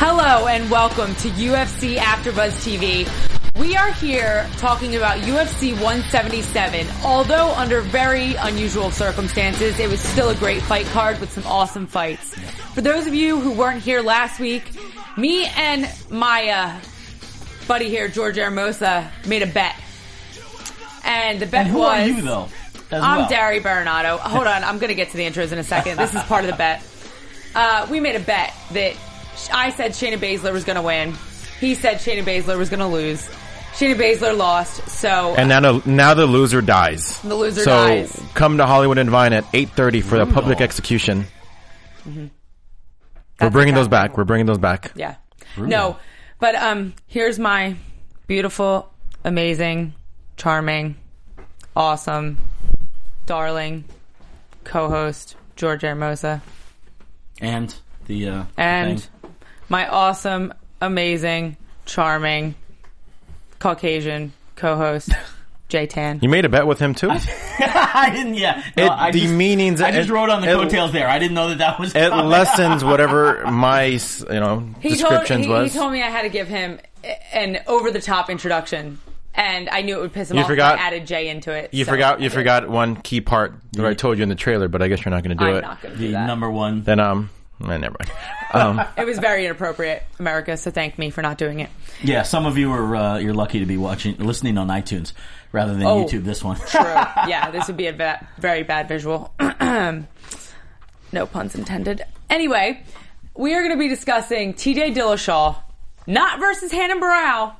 Hello and welcome to UFC AfterBuzz TV. We are here talking about UFC 177. Although under very unusual circumstances, it was still a great fight card with some awesome fights. For those of you who weren't here last week, me and my uh, buddy here, George Hermosa, made a bet. And the bet And who was are you though? I'm well? Dari Baronato. Hold on, I'm going to get to the intros in a second. This is part of the bet. Uh, we made a bet that I said Shayna Baszler was going to win. He said Shayna Baszler was going to lose. Shayna Baszler lost, so and now the now the loser dies. The loser so dies. come to Hollywood and Vine at eight thirty for the public execution. We're bringing those back. We're bringing those back. yeah. No, but um, here's my beautiful, amazing, charming, awesome, darling co-host George Hermosa. and the uh, and thing. My awesome, amazing, charming, Caucasian co-host Jay Tan. You made a bet with him too. I didn't. Yeah, no, It- I the just, meanings- I just it- wrote on the it- coattails there. I didn't know that that was. it coming. lessens whatever my you know He told, descriptions he, was. he told me I had to give him an over-the-top introduction, and I knew it would piss him You off. forgot- if I added Jay into it. you so forgot you forgot one key part that I told you in the trailer, but I guess you're not going to do I'm it. not going to the do that. number one. Then um, eh, never mind. Um, It was very inappropriate, America. So thank me for not doing it. Yeah, some of you are uh, you're lucky to be watching, listening on iTunes rather than Oh. YouTube. This one. True. yeah, this would be a va- very bad visual. no puns intended. Anyway, we are going to be discussing TJ Dillashaw, not versus Renan Barão,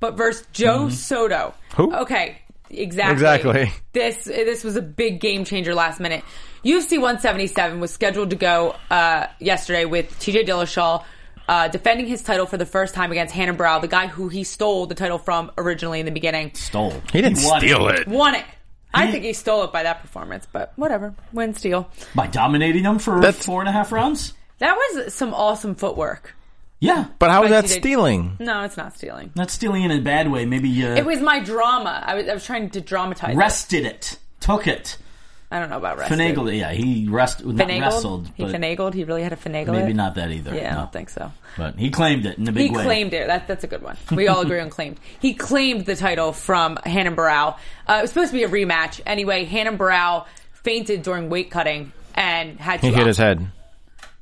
but versus Joe Soto. Who? Okay, exactly. Exactly. This this was a big game changer last minute. UFC 177 was scheduled to go uh, yesterday with TJ Dillashaw. Uh, defending his title for the first time against Renan Barão, the guy who he stole the title from originally in the beginning. Stole. he didn't won steal it. Won it. I think he stole it by that performance, but whatever. Win steal. by dominating them for That's- four and a half rounds. That was some awesome footwork. Yeah, But how is But that he did- stealing? No, it's not stealing. not stealing in a bad way. Maybe uh, It was my drama. I was, I was trying to dramatize it. rested it, took it, I don't know about rest. finagled. Yeah, he rest Finagled? wrestled, He finagled. He really had to finagle maybe it. not that either. Yeah, I don't think so. But he claimed it in a big He way. claimed it. That, that's a good one. We all agree on claimed. He claimed the title from Renan Barão. Uh, it was supposed to be a rematch. Anyway, Renan Barão fainted during weight cutting and had to He hit up his head.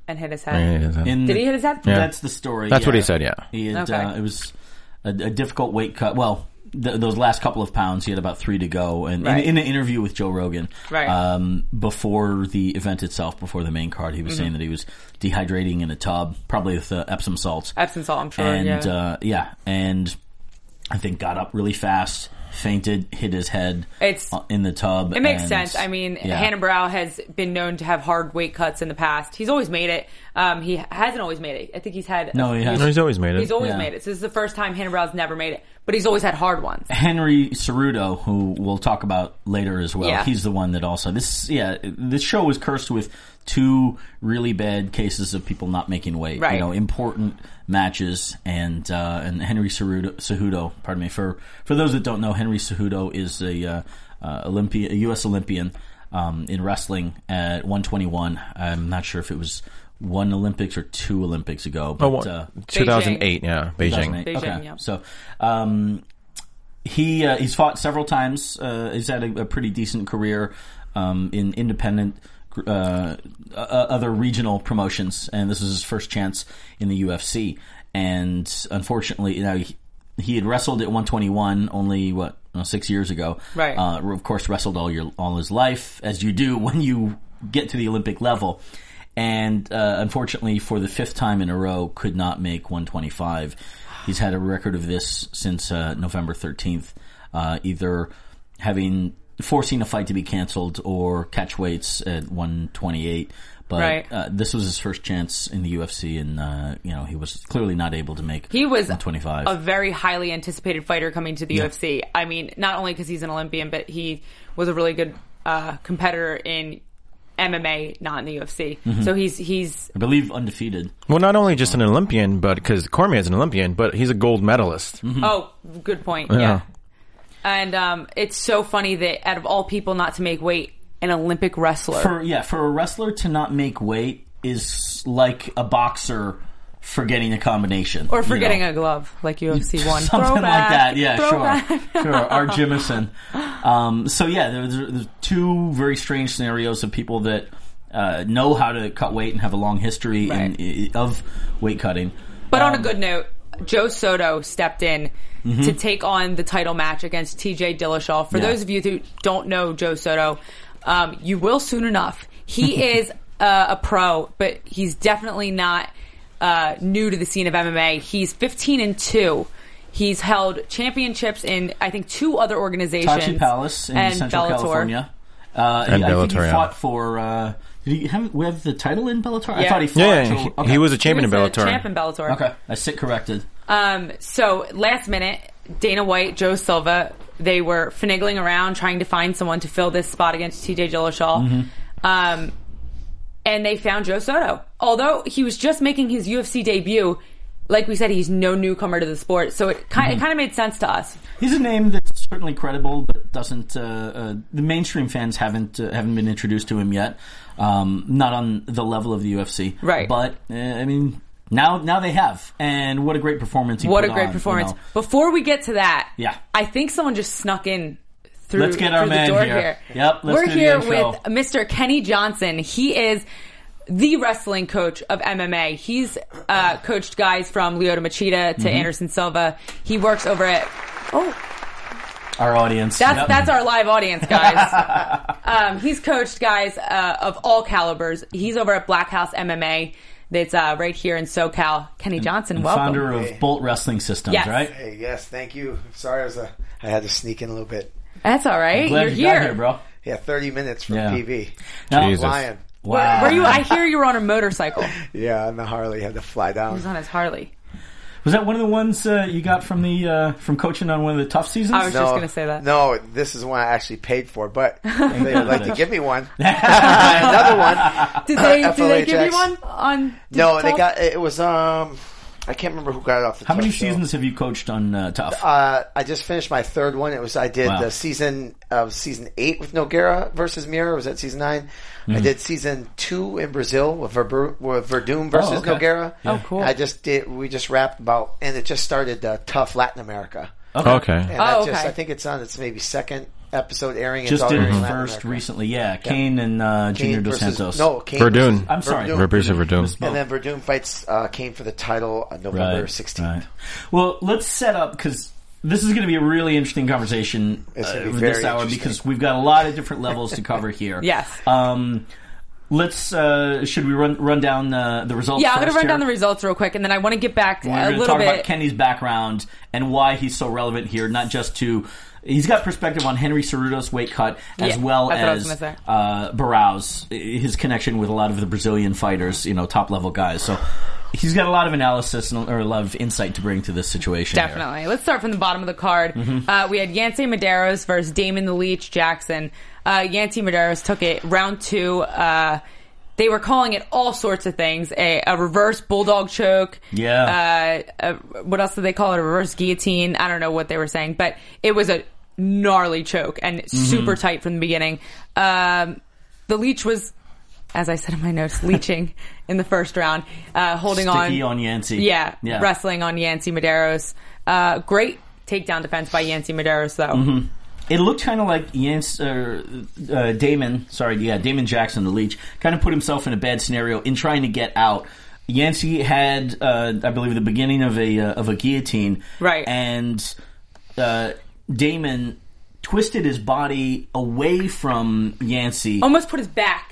and hit his He head. hit his head. In Did the- he hit his head? Yeah. That's the story. That's what he said, yeah. He had, Okay. uh, it was a, a difficult weight cut. Well, th- those last couple of pounds, he had about three to go. And Right. in, in an interview with Joe Rogan, Right. um, before the event itself, before the main card, he Mm-hmm. was saying that he was dehydrating in a tub, probably with uh, Epsom salts. Epsom salt, I'm sure. and yeah. uh, yeah, and I think got up really fast, fainted, hit his head It's- in the tub. It makes and- sense. I mean, yeah. Renan Barão has been known to have hard weight cuts in the past. He's always made it. Um, he hasn't always made it. I think he's had. No, he No, has. he's always made it. He's always Yeah. made it. So this is the first time Renan Barão's never made it, but he's always had hard ones. Henry Cerudo, who we'll talk about later as well. Yeah. He's the one that also this. Yeah, this show was cursed with two really bad cases of people not making weight. Right. You know, important matches, and uh, and Henry Cerudo, Cejudo, pardon me for for those that don't know, Henry Cejudo is a uh, uh, Olympia, a U.S. Olympian um, in wrestling at 121. I'm not sure if it was one Olympics or two Olympics ago, but Oh, uh, 2008, yeah, Beijing. 2008. Beijing, okay. yeah. So, um, he uh, he's fought several times. Uh, he's had a, a pretty decent career um, in independent, uh, uh, other regional promotions, and this is his first chance in the UFC. And unfortunately, you know, he, he had wrestled at 121 only what six years ago. Right. Uh, of course, wrestled all your all his life, as you do when you get to the Olympic level. and uh, unfortunately, for the fifth time in a row, could not make 125. He's had a record of this since uh, November 13th, uh, either having forcing a fight to be canceled or catch weights at 128. But Right. uh, this was his first chance in the UFC, and uh, you know he was clearly not able to make. He was 125. a very highly anticipated fighter coming to the UFC. I mean, not only because he's an Olympian, but he was a really good uh, competitor in MMA, not in the UFC. Mm-hmm. So he's he's I believe undefeated. Well, not only just an Olympian, but because Cormier is an Olympian, but he's a gold medalist. oh, good point. Yeah. And um, it's so funny that out of all people not to make weight, an Olympic wrestler. For yeah, for a wrestler to not make weight is like a boxer forgetting a combination or you forgetting know? a glove, like UFC one. something Throwback. like that. Yeah, Throwback. sure, sure. Art Jimmerson. Um, so yeah, there's, there's two very strange scenarios of people that uh, know how to cut weight and have a long history in, Right. i of weight cutting. But on a Um, good note, Joe Soto stepped in to take on the title match against TJ Dillashaw. For Yeah. those of you who don't know Joe Soto, um, you will soon enough. He is uh, a pro, but he's definitely not uh, new to the scene of MMA. He's 15 and 2. He's held championships in, I think, two other organizations. Tachi Palace in and Central Bellator. California. Uh, And I think he Bellator, yeah. fought for. Uh, did he have, we have the title in Bellator? I Yeah. thought he fought. Yeah, so- he, okay. he was a champion in was the Bellator. champ in Bellator. Okay, I sit corrected. Um, so last minute, Dana White, Joe Silva, they were finagling around trying to find someone to fill this spot against TJ Dillashaw. Um, and they found Joe Soto. Although he was just making his UFC debut, like we said, he's no newcomer to the sport. So it kind, it kind of made sense to us. He's a name that's certainly credible, but doesn't. Uh, uh, the mainstream fans haven't uh, haven't been introduced to him yet. Um, not on the level of the UFC, Right. But uh, I mean, now now they have, and what a great performance! He What a put great on, you performance. know. Before we get to that, Yeah. I think someone just snuck in through, Let's get our through man the door here. here. Yep, let's We're do the here intro. with Mr. Kenny Johnson. He is the wrestling coach of MMA. He's uh, coached guys from Lyoto Machida Mm-hmm. to Anderson Silva. He works over at oh Our audience. that's Yep. that's our live audience, guys. um, he's coached guys uh, of all calibers. He's over at Black House MMA. That's uh, right here in SoCal. Kenny Johnson, welcome. founder of Bolt Wrestling Systems, Yes. right? Hey, yes, thank you. Sorry, I was a, I had to sneak in a little bit. That's all right. Glad You're you here. got here, bro. Yeah, 30 minutes from Yeah. PV. Now- Jesus. Flying. Wow. Were you? I hear you were on a motorcycle. Yeah, on the Harley, had to fly down. He was on his Harley. Was that one of the ones uh, you got from the uh, from coaching on one of the tough seasons? I was just gonna say that. No, this is one I actually paid for, but they would like to give me one. Another one. Did they? did they give you one on? No, they got it was um I can't remember who got it off the How many Tough show. seasons have you coached on uh, Tough? Uh, I just finished my third one. It was I did Wow. the season of season eight with Nogueira versus Mira. Was that season 9 Hmm. I did season two in Brazil with, Verbu- with Werdum versus okay. Nogueira. Oh, cool. I just did. We just wrapped about, and it just started uh, tough Latin America. Okay. And Oh, that just, okay. I think it's on its maybe second episode airing. Just it's did already the in Latin first recently, yeah. Cain and uh, Cain Junior Dos Santos. No, Cain Werdum. versus I'm sorry. Werdum. Fabrice Werdum. And then Werdum fights uh, Cain for the title on November Right, 16th. right. Well, let's set up because this is going to be a really interesting conversation It's uh, be this hour because we've got a lot of different levels to cover here. Yes. Um, let's. Uh, should we run run down uh, the results? Yeah, I'm gonna run here? down the results real quick, and then I want to get back We're a going to little talk about bit. Kenny's background and why he's so relevant here, not just to. He's got perspective on Henry Ceruto's weight cut as Yeah, well that's what I was as uh, his connection with a lot of the Brazilian fighters, you know, top level guys. So he's got a lot of analysis and, or a lot of insight to bring to this situation. here. Definitely. Let's start from the bottom of the card. Mm-hmm. Uh, we had Yancey Medeiros versus Damon the Leech Jackson. Uh, Yancey Medeiros took it round two. Uh, they were calling it all sorts of things. A, a reverse bulldog choke. Yeah. Uh, a, what else did they call it? A reverse guillotine. I don't know what they were saying, but it was a gnarly choke and Mm-hmm. super tight from the beginning. Um, the Leech was, as I said in my notes, leeching in the first round, uh, holding Sticky on. on Yancey. Yeah, Yeah. wrestling on Yancey Medeiros. Uh, great takedown defense by Yancey Medeiros, though. Mm-hmm. It looked kind of like Yancey, uh, uh, Damon, sorry, yeah, Damon Jackson, the leech, kind of put himself in a bad scenario in trying to get out. Yancey had, uh, I believe, the beginning of a uh, of a guillotine, Right. And uh, Damon twisted his body away from Yancey. Almost put his back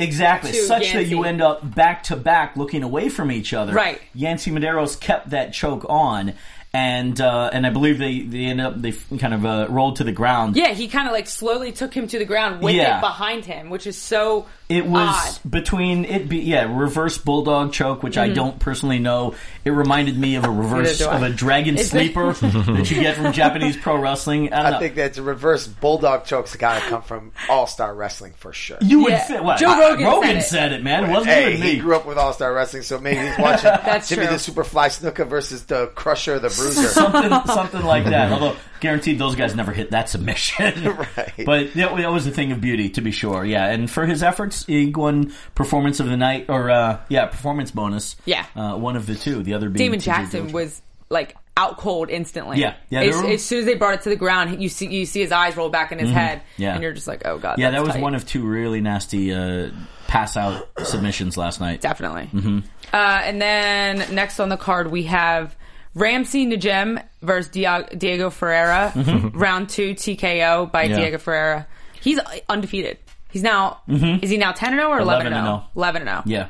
Exactly, such that you end up back to back looking away from each other. Right. Yancey Medeiros kept that choke on, and uh, and I believe they they ended up they kind of uh, rolled to the ground. Yeah, he kind of like slowly took him to the ground with Yeah. it behind him, which is so It was odd. between it be yeah reverse bulldog choke, which I mm-hmm. don't personally know. It reminded me of a reverse of a dragon Is sleeper that you get from Japanese pro wrestling. I, don't I think that's a reverse bulldog choke's got to come from All Star Wrestling for sure. you would Yeah. fit what Joe I- Rogan said said, it. it. man. It wasn't Hey, he me. grew up with All Star Wrestling, so maybe he's watching That's Jimmy true. the Superfly Snuka versus the Crusher, the Bruiser. something, something like that. Although guaranteed, those guys never hit that submission. Right. But that, that was a thing of beauty, to be sure. Yeah, and for his efforts, he won performance of the night, or uh, yeah, performance bonus. Yeah. uh, one of the two. The other being Damon Jackson Dillinger. was like out cold instantly. Yeah. Yeah, As, were- as soon as they brought it to the ground, you see you see his eyes roll back in his head, Mm-hmm. Yeah. and you're just like, oh god. Yeah, that was tight. one of two really nasty uh, pass out submissions last night. definitely. Mm-hmm. Uh, and then next on the card we have Ramsey Nijem versus Diego Ferreira, round two TKO by Mm-hmm. Yeah. Diego Ferreira. He's undefeated. He's now is he now ten and zero or eleven 11 and zero? Eleven and oh. zero. Yeah.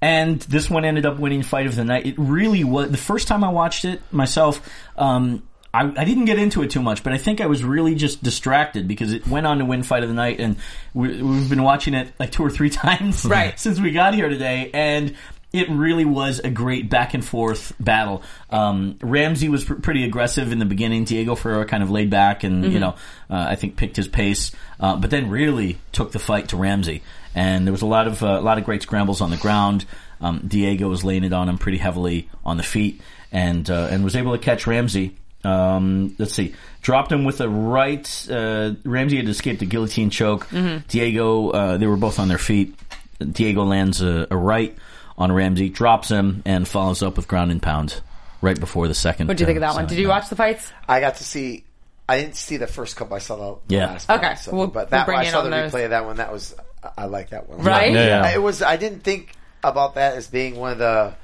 And this one ended up winning fight of the night. It really was the first time I watched it myself. Um, I, I didn't get into it too much, but I think I was really just distracted because it went on to win fight of the night, and we, we've been watching it like two or three times Right. since we got here today, and it really was a great back and forth battle. Um, Ramsey was pr- pretty aggressive in the beginning. Diego Ferreira kind of laid back and you know uh, I think picked his pace, uh, but then really took the fight to Ramsey. And there was a lot of uh, a lot of great scrambles on the ground. Um, Diego was laying it on him pretty heavily on the feet, and uh, and was able to catch Ramsey. Um, let's see, dropped him with a right. Uh, Ramsey had escaped the guillotine choke. Diego, uh, they were both on their feet. Diego lands a, a right on Ramsey, drops him, and follows up with ground and pound right before the second. What do you think of that one? Did you watch the fights? I got to see. I didn't see the first couple. I saw the, the Yeah. last. one, Okay, so- we'll- but we'll that bring I in saw the those. replay of that one. That was I like that one. Right? Yeah, yeah. It was. I didn't think about that as being one of the.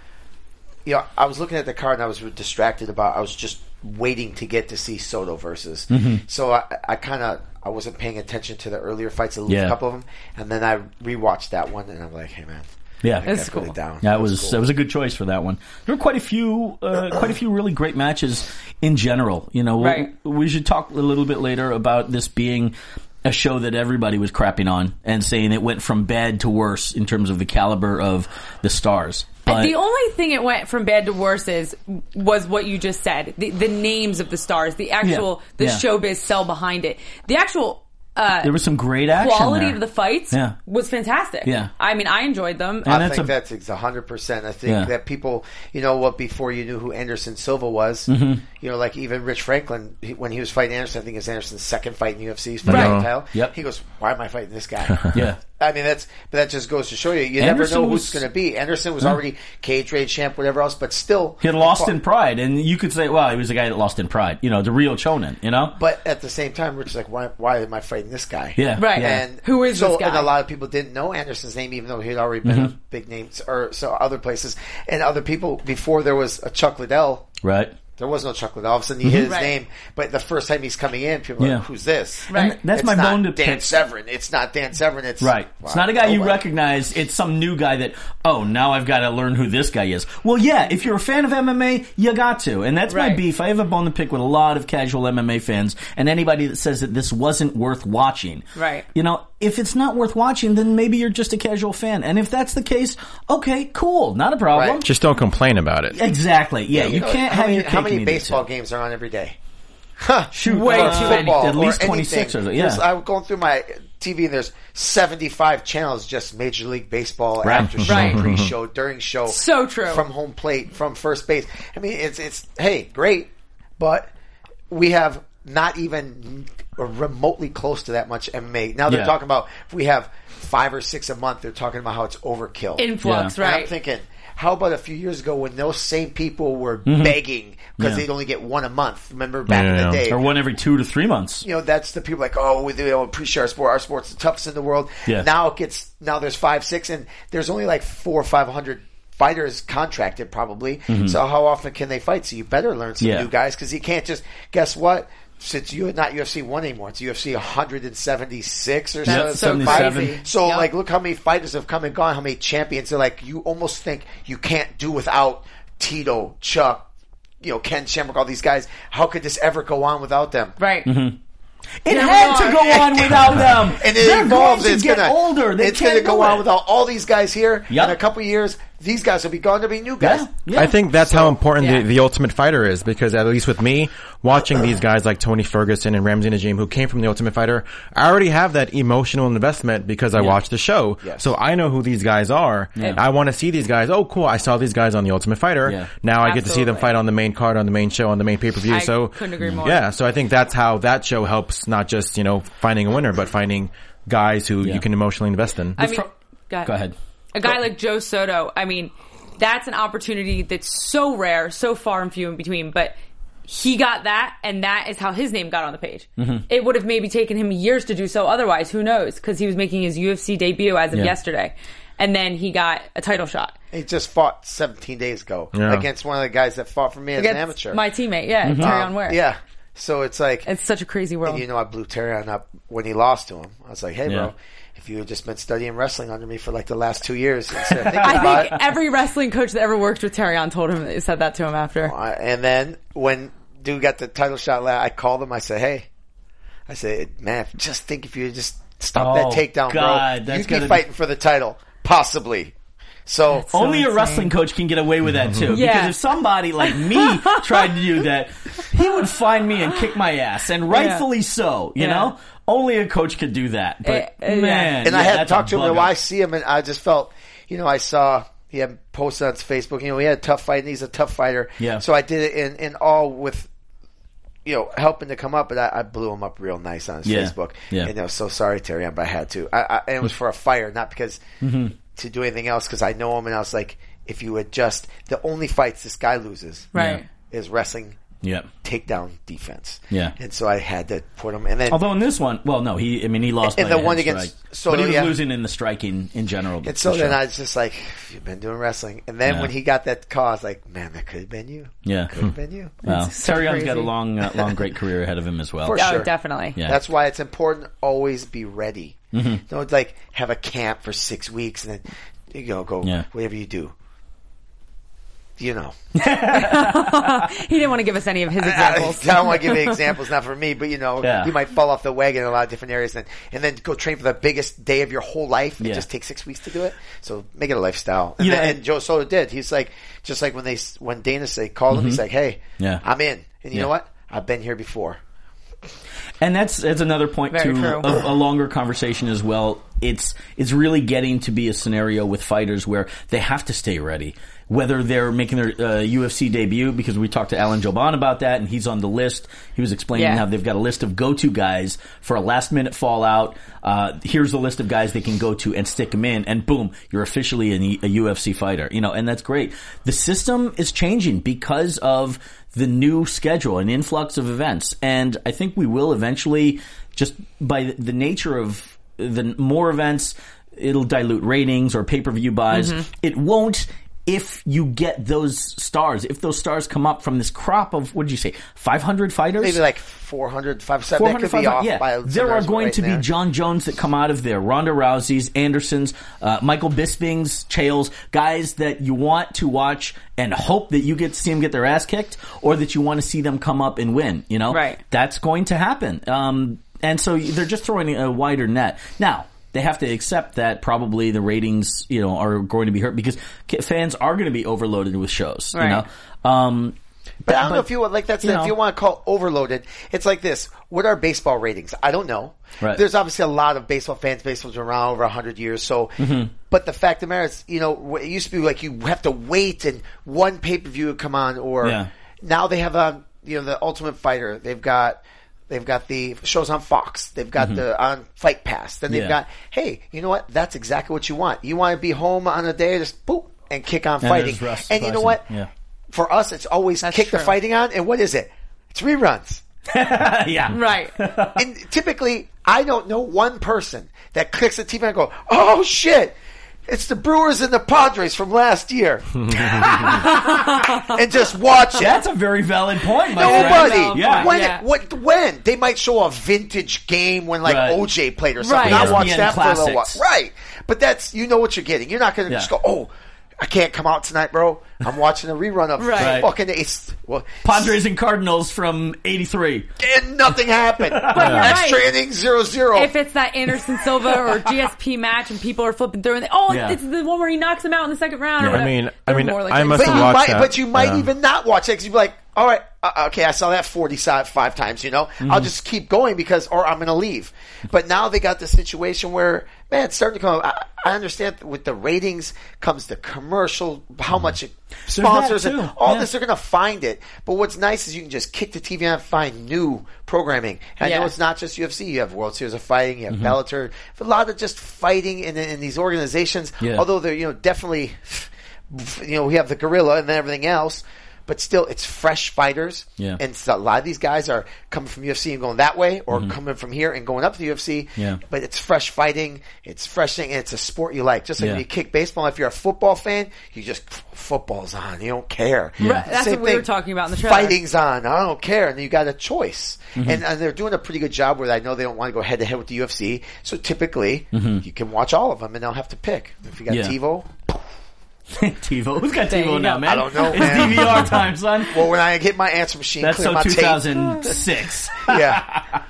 You know, I was looking at the card and I was distracted about. I was just waiting to get to see Soto versus. Mm-hmm. So I, I kind of I wasn't paying attention to the earlier fights, a Yeah. couple of them, and then I rewatched that one and I'm like, hey man, Yeah, I That's cool. it down. That was cool. that was a good choice for that one. There were quite a few, uh, quite a few really great matches in general. You know, we'll- Right. we should talk a little bit later about this being a show that everybody was crapping on and saying it went from bad to worse in terms of the caliber of the stars. But the only thing it went from bad to worse is was what you just said. The, the names of the stars, the actual the yeah. showbiz sell behind it. The actual uh, there was some great action. quality there. of the fights Yeah. was fantastic. Yeah. I mean, I enjoyed them. And I think a- that's ex- hundred percent. I think Yeah. that people, you know, what before you knew who Anderson Silva was, Mm-hmm. you know, like even Rich Franklin he, when he was fighting Anderson, I think it was Anderson's second fight in UFC, he's fighting Right. for title. Yep. He goes, "Why am I fighting this guy?" Yeah. I mean, that's but that just goes to show you, you Anderson never know was- who's going to be. Anderson was already Cage Rage champ, whatever else, but still He had lost in pride, and you could say, well, he was the guy that lost in pride. You know, the real Chonan. You know. But at the same time, Rich is like, "Why? Why am I fighting this guy?" Yeah. Right. Yeah. And Who is so, this guy? And a lot of people didn't know Anderson's name, even though he had already been a Mm-hmm. big name, or so other places and other people before there was a Chuck Liddell. right. There was no Chuck Liddell. All of a sudden, you hear mm-hmm. his Right. name, but the first time he's coming in, people are Yeah. like, "Who's this?" Right. And that's It's my not bone to Dan pick. Severn. It's not Dan Severn. It's Right. It's Wow. not a guy you oh, Nobody. recognize. It's some new guy that, oh, now I've got to learn who this guy is. Well, yeah, if you're a fan of MMA, you got to. And that's my Right. beef. I have a bone to pick with a lot of casual MMA fans and anybody that says that this wasn't worth watching. Right. You know, if it's not worth watching, then maybe you're just a casual fan. And if that's the case, okay, cool. Not a problem. Right. Just don't complain about it. Exactly. Yeah, you, You know, can't how have many, your cake how many and eat it, baseball games are on every day? Shoot, Way uh, too many. Football At least 26 or anything. so. Yeah. I'm going through my TV and there's 75 channels just Major League Baseball Right. after show, Right. pre-show, during show. So true. From home plate, from first base. I mean, it's it's hey, great, but we have not even remotely close to that much MMA. Now they're Yeah. talking about if we have five or six a month. They're talking about how it's overkill. Influx, Yeah. And right? I'm thinking, how about a few years ago when those same people were begging because Yeah. they'd only get one a month? Remember back in Yeah. the day? Or one every two to three months. you know, that's the people like, oh, we don't appreciate our sport. Our sport's the toughest in the world. Yeah. Now it gets, now there's five, six, and there's only like four or five hundred fighters contracted probably. So how often can they fight? So you better learn some Mm-hmm. Yeah. new guys because you can't just, guess what? Since you're not UFC one anymore, it's UFC 176 or That's so. so 77. crazy. So Yep. like, look how many fighters have come and gone, how many champions. They're like, you almost think you can't do without Tito, Chuck, you know, Ken Shamrock, all these guys. How could this ever go on without them? right. It Yeah, had to go on without them. And it They're evolves. going to it's get gonna older. They it's gonna go on without all these guys here. Yep. In a couple years, these guys will be gone. There'll be new guys. Yeah, yeah. I think that's how important yeah. the, the Ultimate Fighter is because at least with me, watching these guys like Tony Ferguson and Ramsey Nijem who came from the Ultimate Fighter, I already have that emotional investment because I watched the show. Yes. So I know who these guys are. I want to see these guys. Oh, cool. I saw these guys on the Ultimate Fighter. Yeah. Now I get to see them fight on the main card, on the main show, on the main pay-per-view. So couldn't agree more. Yeah. So I think that's how that show helps not just, you know, finding a winner, but finding guys who Yeah. you can emotionally invest in. I mean, fro- go Go ahead. A guy like Joe Soto, I mean, that's an opportunity that's so rare, so far and few in between, but he got that, and that is how his name got on the page. Mm-hmm. It would have maybe taken him years to do so otherwise, who knows? Because he was making his UFC debut as of Yeah. yesterday. And then he got a title shot He just fought 17 days ago Yeah. against one of the guys that fought for me as against an amateur. my teammate. Yeah, Mm-hmm. Terry Um, on Ware. Yeah. So it's like, It's such a crazy world. you know, I blew Terrion up when he lost to him. I was like, hey, Yeah. bro, if you had just been studying wrestling under me for like the last two years instead of thinking I about think it. every wrestling coach that ever worked with Terrion told him said that to him after. And then when dude got the title shot, la- I called him. I said, "Hey," I said, "Man, just think if you just stop Oh, that takedown, God, bro, that's you'd gotta be be- fighting for the title, possibly." So, So Only a wrestling coach can get away with that too. Yeah. Because if somebody like me tried to do that, he would find me and kick my ass, and rightfully so. You Yeah. know, only a coach could do that. But Uh, uh, man, and I had that's a talked to him, and bugger. I see him, and I just felt, you know, I saw he had posted on his Facebook. You know, he had a tough fight, and he's a tough fighter. Yeah. So I did it in in all with. You know, helping to come up, but I, I blew him up real nice on his Yeah. Facebook. Yeah. And I was so sorry, Terry, but I had to. I, I, and it was for a fire, not because Mm-hmm. To do anything else. Because I know him, and I was like, if you adjust, the only fights this guy loses, Right. is wrestling Yeah. takedown defense. Yeah. And so I had to put him, and then Although in this one, well, no, he. I mean, he lost. In by the one head against strike. Soto, but he was yeah. losing in the striking in general. And so for then sure. I was just like, you've been doing wrestling. And then Yeah. when he got that call, I was like, man, that could have been you. Yeah. Could have been you. Well, so Terrion's got a long, uh, long, great career ahead of him as well. For Oh, sure. definitely. Yeah. That's why it's important always be ready. Mm-hmm. Don't like have a camp for six weeks and then you know go Yeah. whatever you do. You know, He didn't want to give us any of his I, examples. I don't want to give you examples, not for me, but you know, Yeah. you might fall off the wagon in a lot of different areas, and and then go train for the biggest day of your whole life, and Yeah. just take six weeks to do it. So make it a lifestyle. And, Yeah, then- and- and Joe Soto did. He's like, just like when they when Dana say called him, he's like, hey, Mm-hmm. Yeah. I'm in, and you Yeah. know what? I've been here before. And that's that's another point Very to a, a longer conversation as well. It's it's really getting to be a scenario with fighters where they have to stay ready, whether they're making their uh, UFC debut. Because we talked to Alan Jouban about that, and he's on the list. He was explaining Yeah. how they've got a list of go-to guys for a last-minute fallout. Uh, here's a list of guys they can go to and stick them in, and boom, you're officially an, a UFC fighter. You know, and that's great. The system is changing because of the new schedule, an influx of events, and I think we will eventually, just by the nature of the more events, it'll dilute ratings or pay per view buys. Mm-hmm. It won't if you get those stars. If those stars come up from this crop of what did you say, five hundred fighters? Maybe like 400, 500, that 400, could be off yeah. by there are going right to be. Jon Jones that come out of there, Ronda Rousey's, Anderson's, uh, Michael Bisping's, Chaels, guys that you want to watch and hope that you get to see them get their ass kicked, or that you want to see them come up and win. You know, Right. That's going to happen. Um, and so they're just throwing a wider net now. They have to accept that probably the ratings, you know, are going to be hurt because fans are going to be overloaded with shows. You know, um, But I don't but, know if you want like that's you if you want to call overloaded. It's like this. What are baseball ratings? I don't know. Right. There's obviously a lot of baseball fans. Baseball's been around over hundred years. So, Mm-hmm. but the fact of the matter is, you know, it used to be like you have to wait and one pay per view would come on, or Yeah. now they have a you know the Ultimate Fighter. They've got. They've got the shows on Fox. They've got the on Fight Pass. Then they've Mm-hmm. Yeah. got, hey, you know what? That's exactly what you want. You want to be home on a day, just boop and kick on And fighting. there's Russ And you know what? Yeah. For us, it's always That's kick the fighting on, and what is it? It's reruns. yeah, Right. and typically, I don't know one person that clicks the TV and go, "Oh shit, It's the Brewers and the Padres from last year, and just watch it. That's a very valid point, my Nobody. friend. Yeah. When, Yeah. what, when they might show a vintage game when like Right. OJ played or something. Right. I watch ESPN that for a little while. classics. Right. But that's you know what you're getting. You're not going to Yeah. just go, oh, I can't come out tonight, bro. I'm watching a rerun of Right. fucking Ace. Well, Padres and Cardinals from '83. and nothing happened. you're Extra right. inning zero zero. if it's that Anderson Silva or GSP match and people are flipping through and they, oh, Yeah. it's the one where he knocks him out in the second round. Or I mean- I mean, more like I must but have you watched might, that. but you might Yeah. even not watch it because you'd be like, all right, uh, okay, I saw that 45 times, you know, Mm-hmm. I'll just keep going because, or I'm going to leave. But now they got the situation where, man, it's starting to come, I, I understand with the ratings comes the commercial, how much it sponsors and all yeah. this, they're going to find it. But what's nice is you can just kick the TV on and find new programming. And I know it's not just UFC. You have World Series of Fighting, you have Mm-hmm. Bellator, a lot of just fighting in, in these organizations. Yeah. Although they're, you know, definitely, you know, we have the gorilla and then everything else, but still, it's fresh fighters. Yeah. And so a lot of these guys are coming from UFC and going that way, or coming from here and going up to the UFC. Mm-hmm. Yeah. But it's fresh fighting, it's fresh thing, and it's a sport you like. Just like Yeah. when you kick baseball, if you're a football fan, you just football's on. You don't care. Right, that's Same what we were talking about in the trailer. Fighting's on. I don't care. And you got a choice. Mm-hmm. And, and they're doing a pretty good job where I know they don't want to go head to head with the UFC. So typically, Mm-hmm. you can watch all of them and they'll have to pick. If you got Yeah. TiVo, TiVo. Who's got There you TiVo now, go. man? I don't know, It's man. DVR time, son. well, when I hit my answer machine, That's clear so my tape. 2006. Yeah.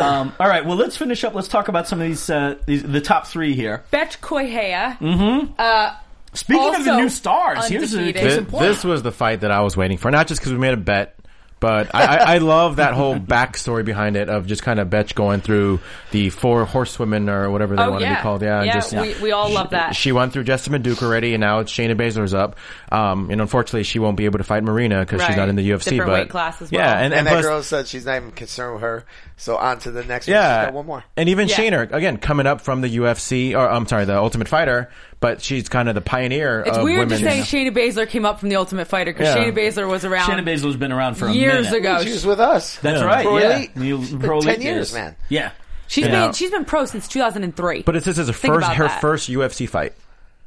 um, all right, well, let's finish up. Let's talk about some of these, uh, these the top three here. Bethe Correia. Mm-hmm. Speaking of the Also new stars, here's a undefeated. case Thi- in point. this was the fight that I was waiting for. Not just because we made a bet, but I, I, I love that whole backstory behind it of just kind of Bethe going through the four horsewomen or whatever they Oh, want to be called. Yeah, and Yeah, just, we- we all love that. She went through Jessamyn Duke already, and now it's Shayna Baszler's up. Um, and unfortunately, she won't be able to fight Marina because she's not in the UFC. Different but weight class as well. Yeah, and, and, And that plus, girl said she's not even concerned with her. So on to the next one. She's yeah, got one more. And even Yeah. Shayna, again, coming up from the UFC, or I'm sorry, the Ultimate Fighter, but she's kind of the pioneer It's of weird to women. say Shayna Baszler came up from the Ultimate Fighter because Yeah. Shayna Baszler was around Shannon Baszler's been around for years minute. ago. She was with us. That's Yeah. right. Pro yeah. Elite. You- Been Pro 10 Elite years, man. Yeah. She's Yeah. been she's been pro since 2003. But it's this is her Think first her that. first UFC fight.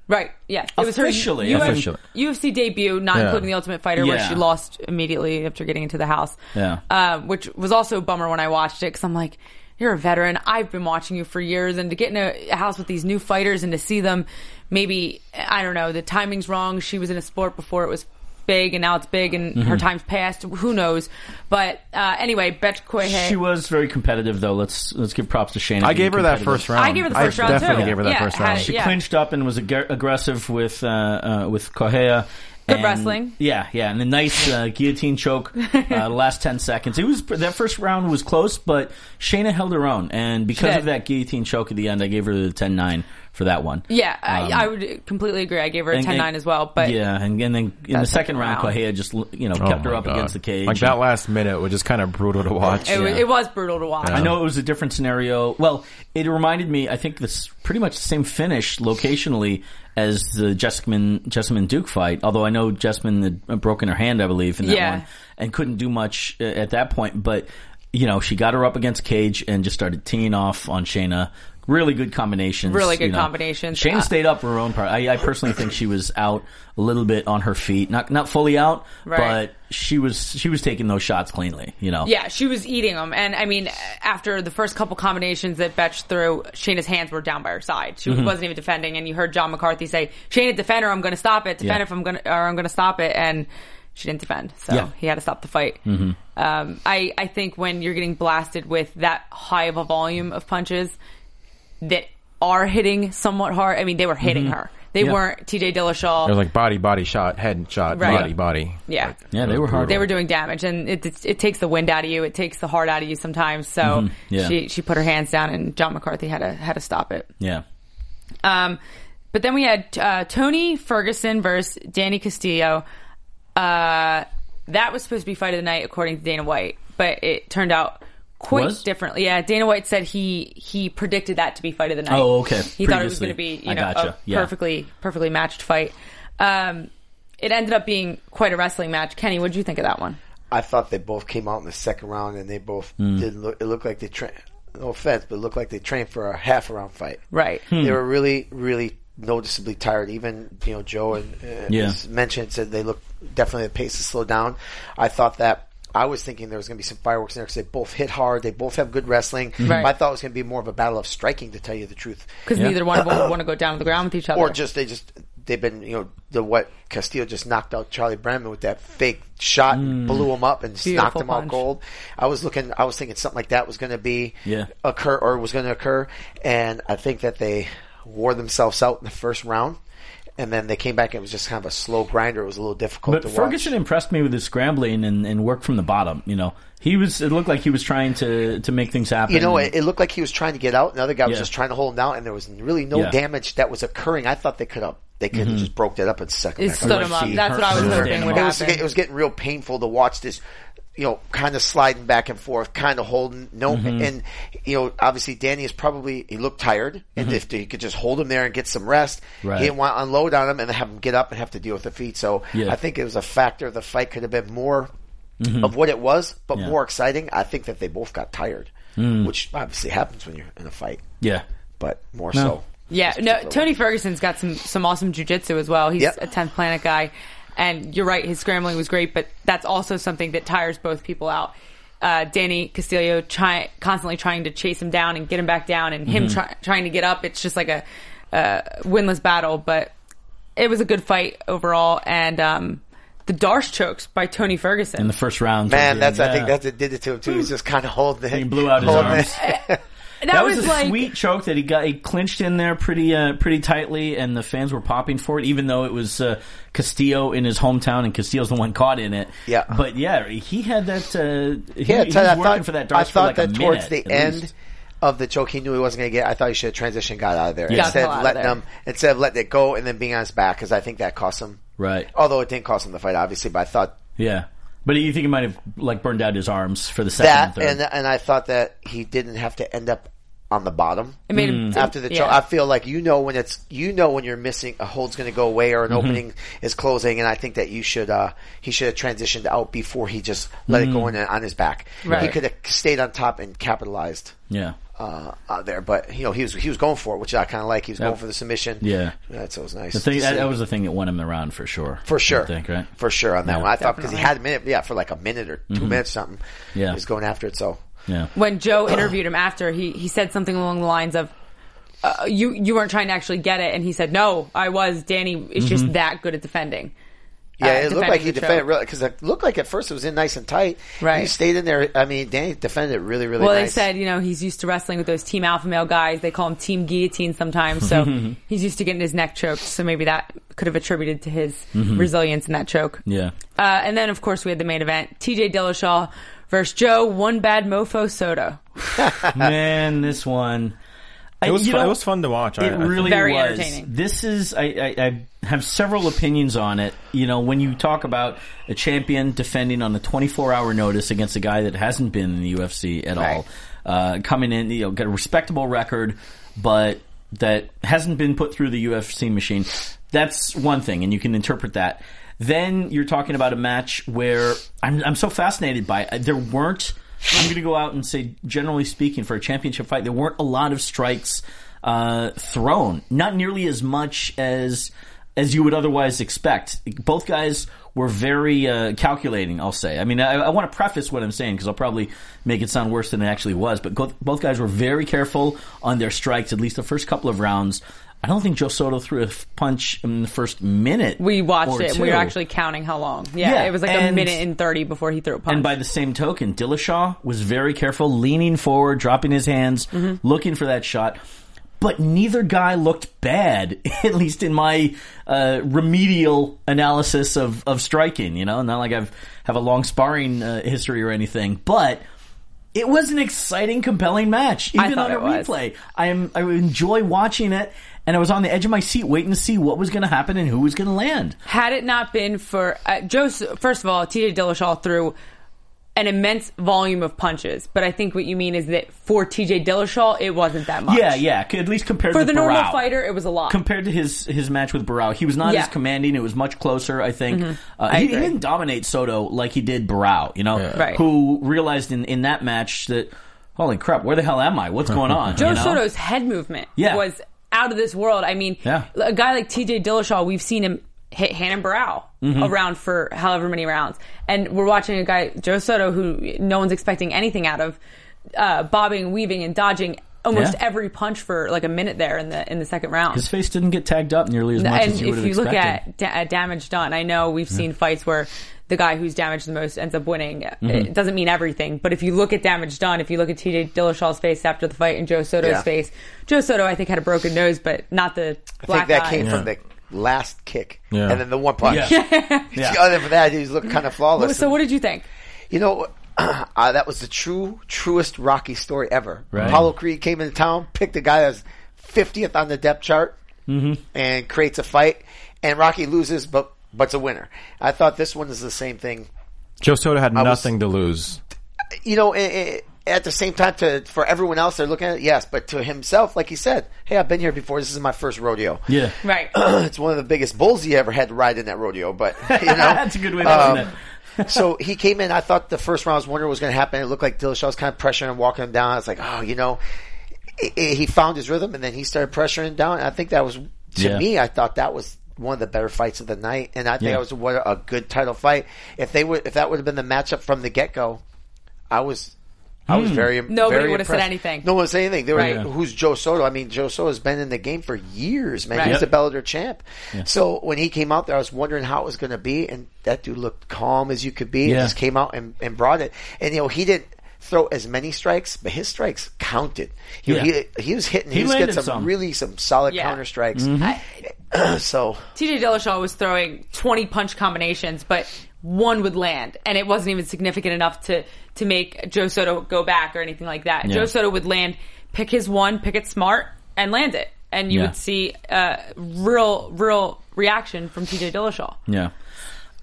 Right. Yeah. It was her Officially, officially. UFC debut, not Yeah. including the Ultimate Fighter, where she lost immediately after getting into the house. Yeah. Uh, which was also a bummer when I watched it because I'm like, you're a veteran. I've been watching you for years, and to get in a house with these new fighters and to see them, maybe I don't know, the timing's wrong. She was in a sport before it was big, and now it's big, and Mm-hmm. her time's passed. Who knows? But uh, anyway, Bethe Correia. She was very competitive, though. Let's let's give props to Shayna. I gave her that first round. I gave her the first round, definitely too. gave her that Yeah, first had- round. She Yeah. clinched up and was ag- aggressive with uh, uh, with Correia. Good And- wrestling. Yeah, yeah, and a nice uh, guillotine choke. Uh, the last ten seconds, it was that first round was close, but Shayna held her own, and because of that guillotine choke at the end, I gave her the 10-9 for that one. yeah, I, I would completely agree. I gave her a Um, 10-9 as well. But yeah, and, and then in the second second round, round. Correia just you know Oh kept her up God. against the cage. Like that last minute was just kind of brutal to watch. it, was Yeah. it was brutal to watch. I know it was a different scenario. Well, it reminded me. I think this pretty much the same finish locationally as the Jessamyn Jessamyn Duke fight. Although I know Jessamyn had broken her hand, I believe, in that Yeah. one, and couldn't do much uh, at that point. But you know, she got her up against Cage and just started teeing off on Shayna. Really good combinations. Really good you know. combinations. Shayna Uh, stayed up for her own part. I, I personally think she was out a little bit on her feet, not not fully out, Right. but she was she was taking those shots cleanly. You know. Yeah, she was eating them, and I mean, after the first couple combinations that Bethe threw, Shayna's hands were down by her side. She Mm-hmm. wasn't even defending, and you heard John McCarthy say, "Shayna, defend her. I'm going to stop it. Defend Yeah. if I'm going to, or I'm going to stop it." And she didn't defend, so Yeah. he had to stop the fight. Um, I I think when you're getting blasted with that high of a volume of punches that are hitting somewhat hard, I mean, they were hitting her. They Mm-hmm. Yeah. weren't T.J. Dillashaw. It was like body, body shot, head shot, Right. body, body. yeah. Yeah, they were hard. they were doing damage, and it, it it takes the wind out of you. It takes the heart out of you sometimes. So Mm-hmm. Yeah. she she put her hands down, and John McCarthy had to had to stop it. Yeah. Um, but then we had uh, Tony Ferguson versus Danny Castillo. Uh, that was supposed to be fight of the night according to Dana White, but it turned out quite Was? differently. Yeah, Dana White said he he predicted that to be fight of the night. Oh, okay. He thought it was going to be you know gotcha. a Yeah. perfectly perfectly matched fight. Um, it ended up being quite a wrestling match. Kenny, what did you think of that one? I thought they both came out in the second round and they both Hmm. did look. It looked like they trained. No offense, but it looked like they trained for a half a round fight. Right. Hmm. They were really, really noticeably tired. Even you know Joe and uh, Yeah. mentioned said they looked definitely the pace has slowed down. I thought that. I was thinking there was going to be some fireworks in there because they both hit hard. They both have good wrestling. Mm-hmm. Right. I thought it was going to be more of a battle of striking, to tell you the truth because neither one of them would want to go down to the ground with each other. or just they just they've been you know the what Castillo just knocked out Charlie Brenneman with that fake shot and mm. blew him up and just knocked Beautiful him out cold. I was looking, I was thinking something like that was going to be Yeah. occur or was going to occur, and I think that they wore themselves out in the first round. And then they came back. and It was just kind of a slow grinder. It was a little difficult But to watch. Ferguson impressed me with his scrambling and, and work from the bottom. You know, he was. It looked like he was trying to to make things happen. You know, it, it looked like he was trying to get out. Another The other guy was Yeah. just trying to hold him down, and there was really no Yeah. damage that was occurring. I thought they could have, they could have mm-hmm. just broke that up and stuck him It back stood him up. That's what I was Hurt- hoping hurt would it was, happen. it was getting real painful to watch this, you know, kind of sliding back and forth, kind of holding. No, Mm-hmm. and you know, obviously Danny is probably he looked tired, and if he could just hold him there and get some rest, Mm-hmm. Right. he didn't want to unload on him and have him get up and have to deal with the feet. So Yeah. I think it was a factor. The fight could have been more of what it was, but Mm-hmm. Yeah. Mm. more exciting. I think that they both got tired, which obviously happens when you're in a fight, yeah. but more so. Yeah, no. Tony Ferguson's got some some awesome jujitsu as well. He's Yep. a tenth planet guy, and you're right. His scrambling was great, but that's also something that tires both people out. Uh, Danny Castillo try, constantly trying to chase him down and get him back down, and him try, trying to get up. It's just like a uh, winless battle, but it was a good fight overall. And um, the Darce chokes by Tony Ferguson. In the first round, Man, that's I think that's what did it to him too. He was just kind of holding it. He blew out his holding arms. it. that, That was, a like sweet choke that he got. He clinched in there pretty, uh, pretty tightly, and the fans were popping for it, even though it was uh, Castillo in his hometown, and Castillo's the one caught in it. Yeah. but yeah, he had that. Uh, he, Yeah, he was I working thought, for that. I Darce for thought like a that towards minute, the end least. of the choke, he knew he wasn't going to get. I thought he should have transitioned, got out of there Got instead the hell out of of letting there. them instead of letting it go and then being on his back because I think that cost him. right? Although it didn't cost him the fight, obviously, but I thought Yeah, but you think he might have like burned out his arms for the second that, and third? and and I thought that he didn't have to end up on the bottom. it made him After the yeah. choke, I feel like you know when it's you know when you're missing a hold's going to go away or an mm-hmm. opening is closing, and I think that you should uh he should have transitioned out before he just let it go mm. in on his back. He could have stayed on top and capitalized. yeah, uh, out there. But you know, he was he was going for it, which I kind of like. He was Yep. going for the submission. Yeah. that's always nice. the thing that, that was the thing that won him the round for sure. for sure, I think right. For sure on that Yeah. one. I thought because he had a minute, yeah, for like a minute or 2 minutes something. Yeah. he was going after it. So Yeah, when Joe interviewed him after, he he said something along the lines of, uh, "You you weren't trying to actually get it," and he said, "No, I was. Danny is just that good at defending." Yeah, uh, it looked like he defended choke. really because it looked like at first it was in nice and tight. Right. he stayed in there. I mean, Danny defended it really, really. Well, nice. they said you know he's used to wrestling with those team alpha male guys. They call him team guillotine sometimes, so he's used to getting his neck choked. So maybe that could have attributed to his resilience in that choke. yeah. Uh, and then of course we had the main event: T.J. Dillashaw versus Joe One Bad Mofo Soto. Man, this one. I- It was you fun, know, it was fun to watch. It I think. really Very was. entertaining. This is I, I, I have several opinions on it. You know, when you talk about a champion defending on a 24 hour notice against a guy that hasn't been in the UFC at Right. all, uh, coming in, you know, got a respectable record, but that hasn't been put through the UFC machine. That's one thing, and you can interpret that. Then you're talking about a match where I'm, I'm so fascinated by it. There weren't. I'm going to go out and say, generally speaking, for a championship fight, there weren't a lot of strikes uh, thrown. Not nearly as much as as you would otherwise expect. Both guys were very uh, calculating. I'll say. I mean, I, I want to preface what I'm saying because I'll probably make it sound worse than it actually was. But both, both guys were very careful on their strikes. At least the first couple of rounds. I don't think Joe Soto threw a punch in the first minute. We watched it and we were actually counting how long. Yeah, Yeah, it was like a minute and thirty before he threw a punch. And by the same token, Dillashaw was very careful, leaning forward, dropping his hands, Mm-hmm. looking for that shot. But neither guy looked bad, at least in my uh, remedial analysis of, of striking. You know, not like I've have a long sparring uh, history or anything, but it was an exciting, compelling match. Even on a replay, I am I enjoy watching it, and I was on the edge of my seat waiting to see what was going to happen and who was going to land. Had it not been for uh, Joe, first of all, T.J. Dillashaw threw an immense volume of punches, but I think what you mean is that for T.J. Dillashaw, it wasn't that much. Yeah, yeah, at least compared For to the normal fighter, it was a lot. compared to his his match with Barao, he was not Yeah. Mm-hmm. as commanding. It was much closer, I think. Uh, I he, he didn't dominate Soto like he did Barao, you know, Right. who realized in, in that match that holy crap, where the hell am I? What's going on? Joe you know? Soto's head movement Yeah. was out of this world. I mean, Yeah. a guy like T.J. Dillashaw, we've seen him hit Renan Barão Mm-hmm. around for however many rounds, and we're watching a guy Joe Soto who no one's expecting anything out of, uh, bobbing, weaving, and dodging. Almost Yeah. every punch for like a minute there in the in the second round. His face didn't get tagged up nearly as much and as you would if have you look expected. at, da- at damage done, I know we've seen fights where the guy who's damaged the most ends up winning. Mm-hmm. It doesn't mean everything, but if you look at damage done, if you look at TJ Dillashaw's face after the fight and Joe Soto's Yeah. face, Joe Soto I think had a broken nose, but not the I think that eye. came from the last kick, Yeah. and then the one punch. Yeah. Yeah. Other than that, he was looking kind of flawless. So what did you think? You know, uh, that was the true, truest Rocky story ever. Right. Apollo Creed came into town, picked a guy that's 50th on the depth chart, Mm-hmm. and creates a fight, and Rocky loses, but but's a winner. I thought this one is the same thing. Joe Soto had was- nothing to lose. You know, i i at the same time, to for everyone else, they're looking at it, yes, but to himself, like he said, hey, I've been here before. This is my first rodeo. yeah. Right. it's one of the biggest bulls he ever had to ride in that rodeo, but you know, That's a good way to put Um, it. so he came in. I thought the first round I was wondering what was going to happen. It looked like Dillashaw was kind of pressuring him, walking him down. I was like, oh, you know, i- i- he found his rhythm, and then he started pressuring him down. And I think that was to Yeah. me. I thought that was one of the better fights of the night, and I think Yeah. that was what a good title fight. If they would, if that would have been the matchup from the get go, I was. I was hmm. very Nobody very would have said anything. No one said anything. They were, Right. Who's Joe Soto? I mean, Joe Soto's been in the game for years, man. Right. He's Yep. the Bellator champ. So when he came out there, I was wondering how it was going to be, and that dude looked calm as you could be. Yeah. And just came out and, and brought it. And you know, he didn't throw as many strikes, but his strikes counted. He, Yeah. he, he was hitting. He He, was getting landed some, some. really some solid Yeah. counter strikes. Mm-hmm. so TJ Dillashaw was throwing 20 punch combinations, but one would land, and it wasn't even significant enough to to make Joe Soto go back or anything like that. Yeah. Joe Soto would land, pick his one, pick it smart, and land it, and you Yeah. would see uh, real real reaction from TJ Dillashaw. Yeah.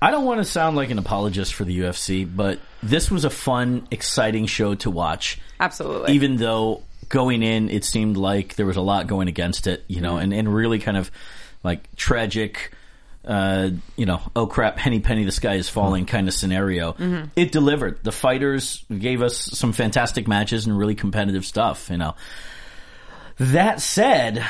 I don't want to sound like an apologist for the UFC, but this was a fun, exciting show to watch. Absolutely. Even though going in, it seemed like there was a lot going against it, you know, mm-hmm. and, and really kind of like tragic, uh, you know, oh crap, Henny Penny, the sky is falling mm-hmm. kind of scenario. Mm-hmm. It delivered. The fighters gave us some fantastic matches and really competitive stuff, you know. That said,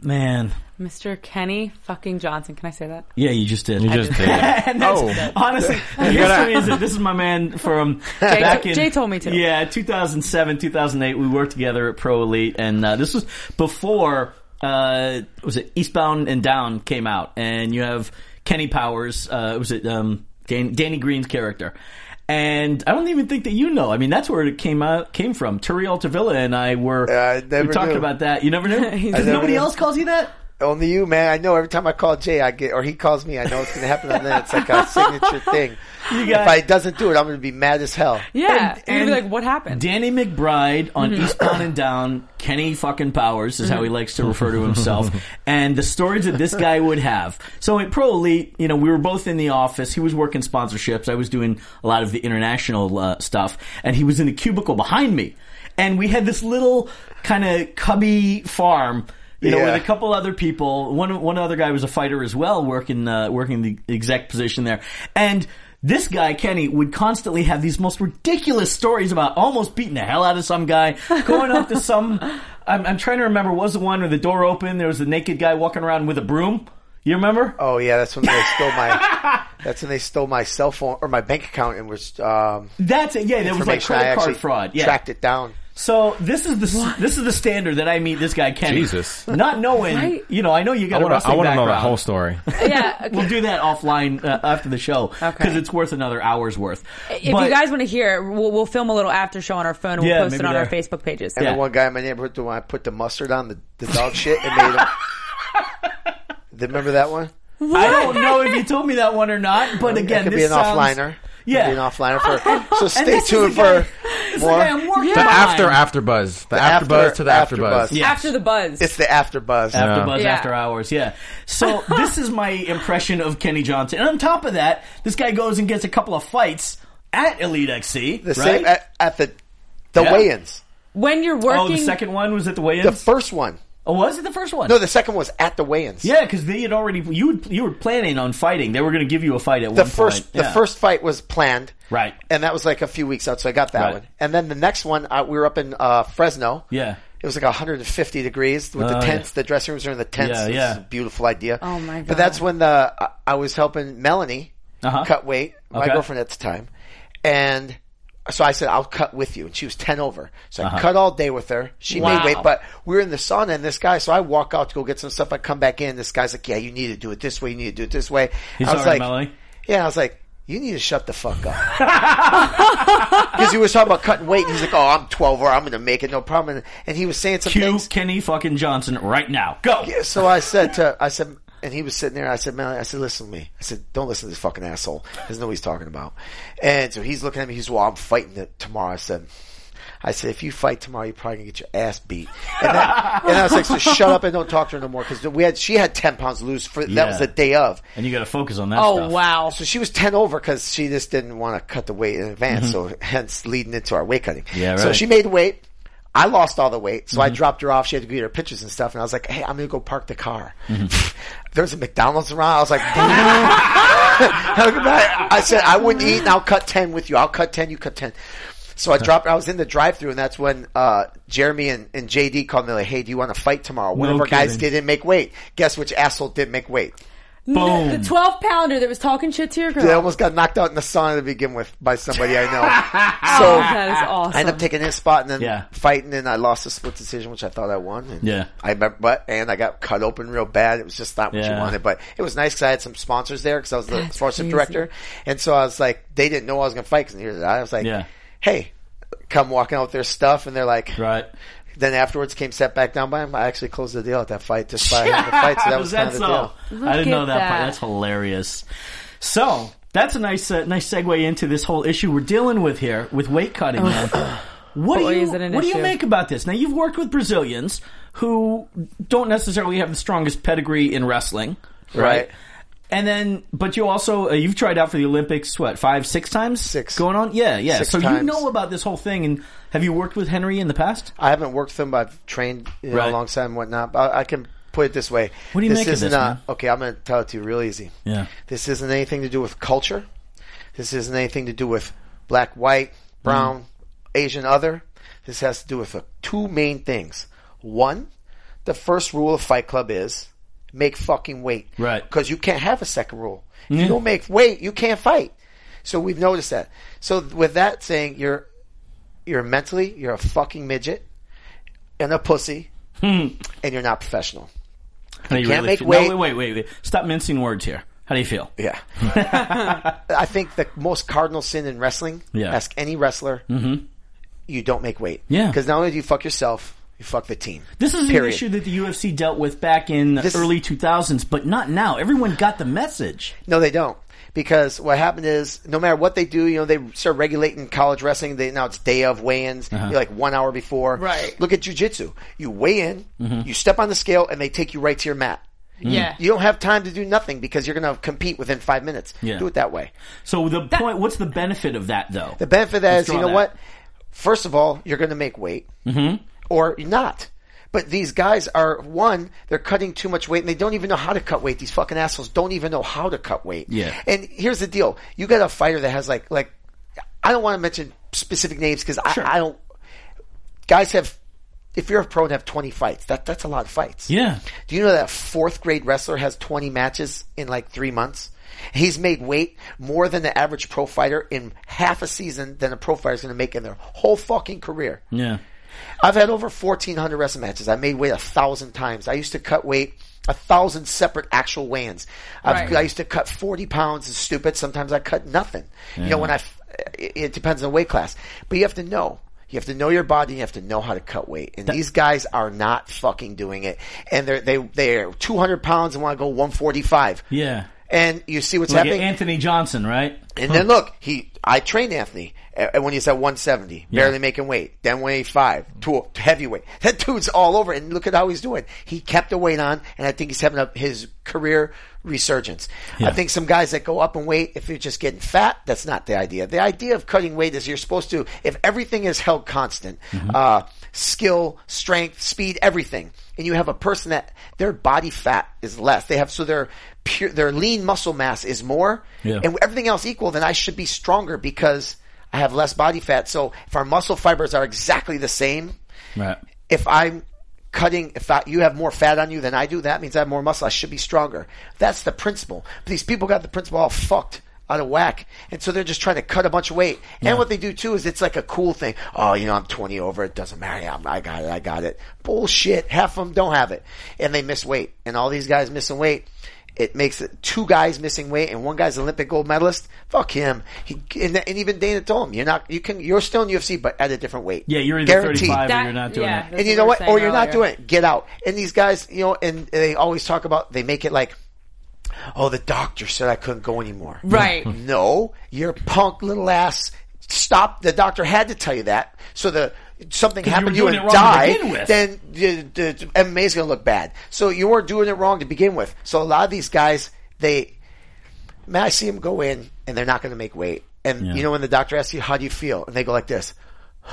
man, Mr. Kenny fucking Johnson. Can I say that? yeah, you just did. You just did. and that's, Oh. honestly, the history is that this is my man from back in Jay told me to. Yeah, 2007, 2008. We worked together at Pro Elite, and uh, this was before uh, was it Eastbound and Down came out, and you have Kenny Powers. Uh, was it um, Dan- Danny Green's character? And I don't even think that you know. I mean, that's where it came out came from. Turi Altavilla and I were Yeah, I never we talked knew. about that. You never knew. Because never nobody knew. else calls you that. Only you, man. I know every time I call Jay, I get or he calls me, I know it's going to happen, and then it's like a signature thing. You got- if I doesn't do it, I'm going to be mad as hell. Yeah. And, and- you'd be like, what happened? Danny McBride on Mm-hmm. Eastbound and Down, Kenny fucking Powers is how he likes to refer to himself, and the stories that this guy would have. So at Pro Elite, you know, we were both in the office. He was working sponsorships. I was doing a lot of the international uh, stuff, and he was in the cubicle behind me. And we had this little kind of cubby farm. You know, Yeah. with a couple other people. One one other guy was a fighter as well, working uh, working the exec position there. And this guy Kenny would constantly have these most ridiculous stories about almost beating the hell out of some guy, going up to some. I'm, I'm trying to remember. Was the one where the door opened? There was a naked guy walking around with a broom. You remember? Oh yeah, that's when they stole my. that's when they stole my cell phone or my bank account and was um, That's it. Yeah, there was like credit card fraud. Yeah. tracked it down. So this is the this is the standard that I meet this guy Kenny. Jesus. Not knowing, Right? you know, I know you got I a want to. wrestling I want to know that whole story. yeah. We'll do that offline uh, after the show because Okay. it's worth another hour's worth. If But- you guys want to hear, it, we'll, we'll film a little after show on our phone and we'll Yeah, post it maybe on our. Facebook pages. And Yeah. the one guy in my neighborhood, when I put the mustard on the, the dog shit, and made him. Remember that one? I don't know if you told me that one or not, but again, it could this be an sounds, offliner. Yeah. Could be an offliner for. So stay this is tuned the for This is the more. guy I'm working Yeah. The Come after on. after buzz. The, after- after buzz to the after after buzz. buzz. Yeah. After the buzz. It's the after buzz. After Yeah. Buzz Yeah. After Hours, yeah. So this is my impression of Kenny Johnson. And on top of that, this guy goes and gets a couple of fights at Elite XC. The right? same at, at the the Yeah. weigh-ins. when you're working, oh, the second one was at the weigh-ins? The first one. Oh, was it the first one? No, the second was at the weigh-ins. yeah, because they had already you you were planning on fighting. They were going to give you a fight at The one first point. the Yeah. first fight was planned. Right. And that was like a few weeks out, so I got that Right. one. And then the next one, uh, we were up in uh, Fresno. Yeah. It was like 150 degrees with the Oh, yeah. tents. The dressing rooms are in the tents. Yeah, It was yeah. a beautiful idea. Oh, my god! But that's when the I, I was helping Melanie Uh-huh. cut weight, my Okay. girlfriend at the time, and so I said I'll cut with you, and she was 10 over. So I Uh-huh. cut all day with her. She Wow. made weight, but we were in the sauna, and this guy. So I walk out to go get some stuff. I come back in. This guy's like, "Yeah, you need to do it this way. You need to do it this way." He's I was like, Melanie. "Yeah." I was like. You need to shut the fuck up. Because he was talking about cutting weight. And he's like, "Oh, I'm 12, or I'm going to make it, no problem." And, and he was saying some Cue things. Kenny fucking Johnson right now. Go. Yeah, so I said to, I said, and he was sitting there. I said, man, I said, listen to me. I said, don't listen to this fucking asshole. He doesn't know what he's talking about. And so he's looking at me. He's, well, I'm fighting it tomorrow. I said, I said, if you fight tomorrow, you're probably gonna get your ass beat. And, that, and I was like, so shut up and don't talk to her no more because we had, she had 10 pounds to lose for, Yeah. that was the day of. And you got to focus on that Oh stuff. wow. So she was 10 over because she just didn't want to cut the weight in advance. So hence leading into our weight cutting. Mm-hmm. Yeah, So right. Mm-hmm. she made weight. I lost all the weight. So I dropped her off. She had to get her pictures and stuff. And I was like, Hey, I'm to go park the car. Mm-hmm. there was a McDonald's around. I was like, I said, I wouldn't eat and I'll cut 10 with you. I'll cut 10. You cut 10. So I dropped, I was in the drive through and that's when, uh, Jeremy and, and JD called me like, Hey, do you want to fight tomorrow? One No of our guys didn't make weight. Guess which asshole didn't make weight? Boom. The, the 12 pounder that was talking shit to your girl. They almost got knocked out in the sauna to begin with by somebody I know. oh, so that is awesome. I ended up taking his spot and then Yeah. fighting, and I lost a split decision, which I thought I won. And Yeah. I remember, but and I got cut open real bad. It was just not what you Yeah. wanted, but it was nice because I had some sponsors there because I was the That's sponsor crazy. director, and so I was like, they didn't know I was going to fight because I was like, Yeah. hey, come walking out with their stuff, and they're like, Right. Then afterwards came set back down by him. I actually closed the deal at that fight just by having the fight. So that was, kind of the deal. Look I didn't know at that, part. That's hilarious. So that's a nice, uh, nice segue into this whole issue we're dealing with here with weight cutting. Man. What do Boy, you is it an What do you issue. make about this? Now you've worked with Brazilians who don't necessarily have the strongest pedigree in wrestling, right? Right. And then, but you also uh, you've tried out for the Olympics. What five, six times? Six. going on. Yeah, yeah. Six so you times. know about this whole thing, and have you worked with Henry in the past? I haven't worked with him, but I've trained you know, Right. alongside him and whatnot. But I, I can put it this way. What do you this make of isn't, this, uh, man? Okay, I'm going to tell it to you real easy. Yeah. This isn't anything to do with culture. This isn't anything to do with black, white, brown, Mm-hmm. Asian, other. This has to do with two main things. One, the first rule of Fight Club is make fucking weight. Right. Because you can't have a second rule. If you don't make weight, you can't fight. So we've noticed that. So with that saying, you're you're mentally you're a fucking midget and a pussy, hmm. and you're not professional. How do you can't really make feel? weight. No, wait, wait, wait. Stop mincing words here. How do you feel? Yeah. I think the most cardinal sin in wrestling, Yeah. ask any wrestler, mm-hmm. you don't make weight. Yeah. Because not only do you fuck yourself, you fuck the team. This is Period. an issue that the UFC dealt with back in the This early 2000s, but not now. Everyone got the message. No, they don't. Because what happened is, no matter what they do, you know, they start regulating college wrestling. They now it's day of weigh-ins, Uh-huh. you're like one hour before. Right. Look at jujitsu. You weigh in, Mm-hmm. you step on the scale, and they take you right to your mat. yeah. You don't have time to do nothing because you're going to compete within five minutes. Yeah. Do it that way. So the point, what's the benefit of that though? The benefit of that Let's is, you know that. what? First of all, you're going to make weight, mm-hmm. Or not. But these guys are one, they're cutting too much weight, and they don't even know how to cut weight. These fucking assholes don't even know how to cut weight. Yeah. And here's the deal: you got a fighter that has like, like, I don't want to mention specific names because Sure. I, I don't. Guys have, if you're a pro and have 20 fights, that that's a lot of fights. Yeah. Do you know that a fourth grade wrestler has 20 matches in like three months? He's made weight more than the average pro fighter in half a season than a pro fighter is going to make in their whole fucking career. Yeah. I've had over 1,400 wrestling matches. I made weight a thousand times. I used to cut weight a thousand separate actual weigh-ins. I've, Right. I used to cut 40 pounds. It's stupid. Sometimes I cut nothing. You know, when I, it, it depends on the weight class. But you have to know. You have to know your body. You have to know how to cut weight. And these guys are not fucking doing it. And they're, they, they're 200 pounds and want to go 145. Yeah. And you see what's Like happening. Anthony Johnson, right? And then look, he I trained Anthony when he's at 170, barely making weight. Then 185, to to heavyweight. That dude's all over, and look at how he's doing. He kept the weight on, and I think he's having a, his career resurgence. Yeah. I think some guys that go up in weight, if you're just getting fat, that's not the idea. The idea of cutting weight is you're supposed to, if everything is held constant, uh, skill, strength, speed, everything, and you have a person that their body fat is less, they have so their pure, their lean muscle mass is more, Yeah. and everything else equal, then I should be stronger because I have less body fat. So if our muscle fibers are exactly the same, Right. if I'm cutting, if I, you have more fat on you than I do, that means I have more muscle. I should be stronger. That's the principle. But these people got the principle all fucked out of whack. And so they're just trying to cut a bunch of weight. And what they do too is it's like a cool thing. Oh, you know, I'm 20 over. It doesn't matter. I'm, I got it. I got it. Bullshit. Half of them don't have it. And they miss weight. And all these guys missing weight. It makes two guys missing weight and one guy's Olympic gold medalist. Fuck him. He, and, and even Dana told him, you're not, you can, you're still in UFC, but at a different weight. Yeah, you're in Guaranteed. 35 or That- you're not doing yeah, it. And you know what? Or you're not earlier. doing it. Get out. And these guys, you know, and they always talk about, they make it like, oh, the doctor said I couldn't go anymore. Right. No, you're punk little ass. Stop. The doctor had to tell you that. So the, something 'Cause you happened were to you and it wrong to died, begin with. then the, the MMA is going to look bad. So you weren't doing it wrong to begin with. So a lot of these guys, they, man, I see them go in and they're not going to make weight. And Yeah. you know when the doctor asks you, how do you feel? And they go like this.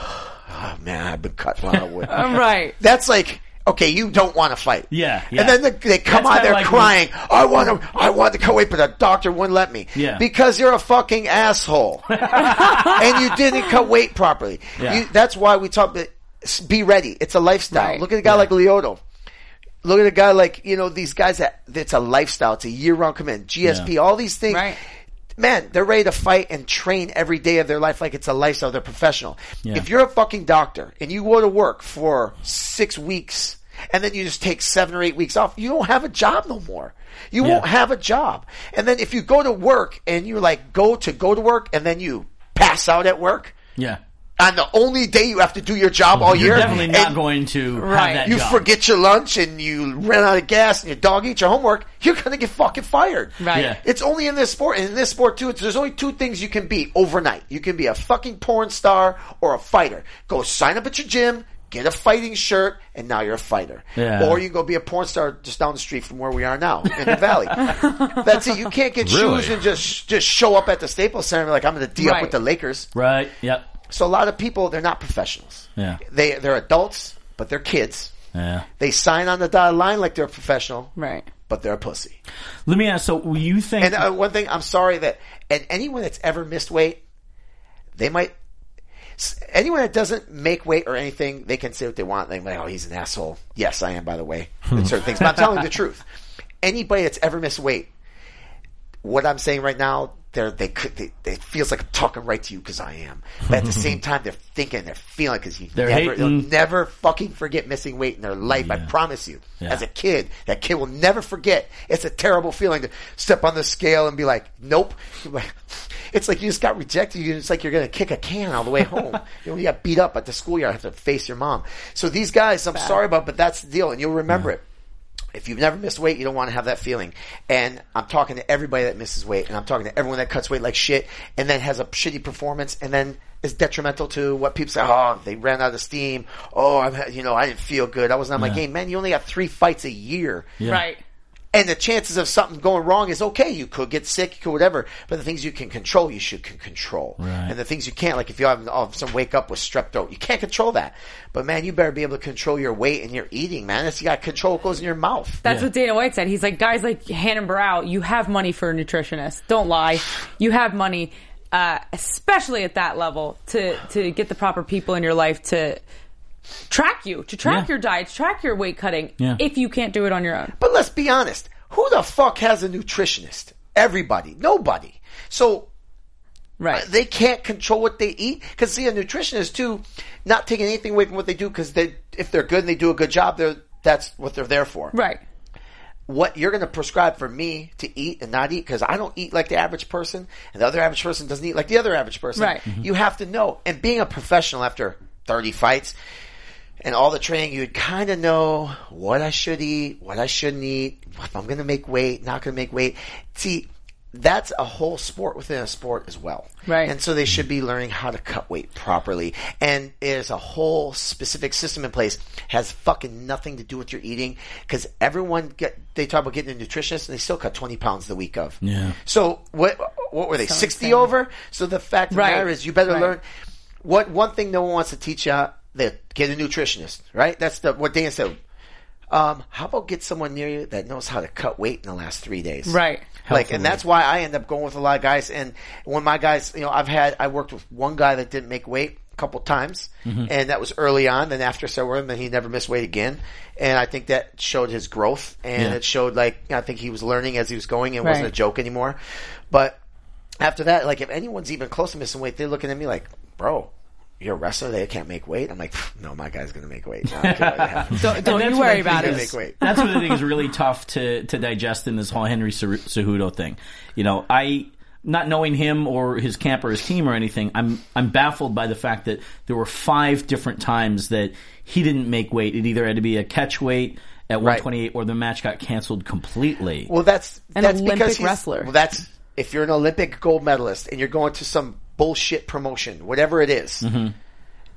Oh man, I've been cut while I would. All right. That's like, okay, you don't want to fight. Yeah, yeah. And then the, they come That's out there like crying, I want to, I want to cut weight, but the doctor wouldn't let me. Yeah. Because you're a fucking asshole. and you didn't cut weight properly. Yeah. You, that's why we talk about, be ready. It's a lifestyle. Right. Look at a guy like Lyoto. Look at a guy like, you know, these guys that, it's a lifestyle. It's a year round commitment. GSP, all these things. Right. Man, they're ready to fight and train every day of their life like it's a lifestyle. They're professional. Yeah. If you're a fucking doctor and you go to work for six weeks and then you just take seven or eight weeks off, you don't have a job no more. You Yeah. won't have a job. And then if you go to work and you like go to go to work and then you pass out at work Yeah. on the only day you have to do your job all year. You're year, definitely not and going to Right. have that you job. forget your lunch and you run out of gas and your dog eats your homework, you're gonna get fucking fired. Right. Yeah. It's only in this sport, and in this sport too, it's, there's only two things you can be overnight. You can be a fucking porn star or a fighter. Go sign up at your gym, get a fighting shirt, and now you're a fighter. Yeah. Or you can go be a porn star just down the street from where we are now, in the valley. That's it. You can't get Really? shoes and just just show up at the Staples Center like I'm gonna D up Right. with the Lakers. Right. Yep. So a lot of people, they're not professionals. Yeah. They, they're adults, but they're kids. Yeah. They sign on the dotted line like they're a professional, Right. but they're a pussy. Let me ask. So you think? And uh, one thing, I'm sorry that, and anyone that's ever missed weight, they might, s- anyone that doesn't make weight or anything, they can say what they want. They're like, oh, he's an asshole. Yes, I am, by the way, hmm. in certain things. But I'm telling the truth. Anybody that's ever missed weight, what I'm saying right now, they're, they could, they, it feels like I'm talking right to you because I am. But at the same time, they're thinking, they're feeling because you They're never, they'll never fucking forget missing weight in their life. I promise you. Yeah. As a kid, that kid will never forget. It's a terrible feeling to step on the scale and be like, nope. It's like you just got rejected. You- It's like you're going to kick a can all the way home. you know, you got beat up at the schoolyard, have to face your mom. So these guys, I'm sorry about, but that's the deal, and you'll remember it. If you've never missed weight, you don't want to have that feeling. And I'm talking to everybody that misses weight, and I'm talking to everyone that cuts weight like shit, and then has a shitty performance, and then is detrimental to what people say. Oh, they ran out of steam. Oh, I'm, you know, I didn't feel good. I wasn't on my Yeah. game. Man, you only have three fights a year. Yeah. Right. And the chances of something going wrong is okay. You could get sick, you could whatever. But the things you can control, you should can control. Right. And the things you can't, like if you have all of a sudden wake up with strep throat, you can't control that. But man, you better be able to control your weight and your eating, man. That's you got to control what goes in your mouth. That's Yeah. what Dana White said. He's like, guys like Hannon Brow, you have money for a nutritionist. Don't lie. You have money, uh, especially at that level, to, to get the proper people in your life to track you, to track Yeah. your diet, to track your weight cutting, Yeah. if you can't do it on your own. But let's be honest. Who the fuck has a nutritionist? Everybody. Nobody. So Right. Uh, they can't control what they eat. Because see, a nutritionist too, not taking anything away from what they do. Because they, if they're good and they do a good job, they're that's what they're there for. right. What you're going to prescribe for me to eat and not eat, because I don't eat like the average person, and the other average person doesn't eat like the other average person. Right. You have to know. And being a professional after 30 fights and all the training, you would kind of know what I should eat, what I shouldn't eat, if I'm going to make weight, not going to make weight. See, that's a whole sport within a sport as well. Right. And so they should be learning how to cut weight properly. And there's a whole specific system in place has fucking nothing to do with your eating because everyone get they talk about getting a nutritionist and they still cut 20 pounds the week of. Yeah. So what what were they 60 insane. over? So the fact of the matter is you better Right. learn what one thing no one wants to teach you that get a nutritionist, right? That's the what Dan said. Um, how about get someone near you that knows how to cut weight in the last three days? Right. Like, and that's why I end up going with a lot of guys. And when my guys, you know, I've had, I worked with one guy that didn't make weight a couple times, and that was early on. Then after I started working, then he never missed weight again, and I think that showed his growth, and Yeah. it showed like I think he was learning as he was going, and it wasn't a joke anymore. But after that, like if anyone's even close to missing weight, they're looking at me like, "Bro, you're a wrestler. They can't make weight." I'm like, "No, my guy's gonna make weight. No, don't care what happens." Don't, don't you worry about it. Make weight. That's what I think is really tough to to digest in this whole Henry Cer- Cejudo thing. You know, I not knowing him or his camp or his team or anything, I'm I'm baffled by the fact that there were five different times that he didn't make weight. It either had to be a catch weight at 128 or the match got canceled completely. Well, that's An that's Olympic because wrestler. Well, that's if you're an Olympic gold medalist and you're going to some bullshit promotion, whatever it is,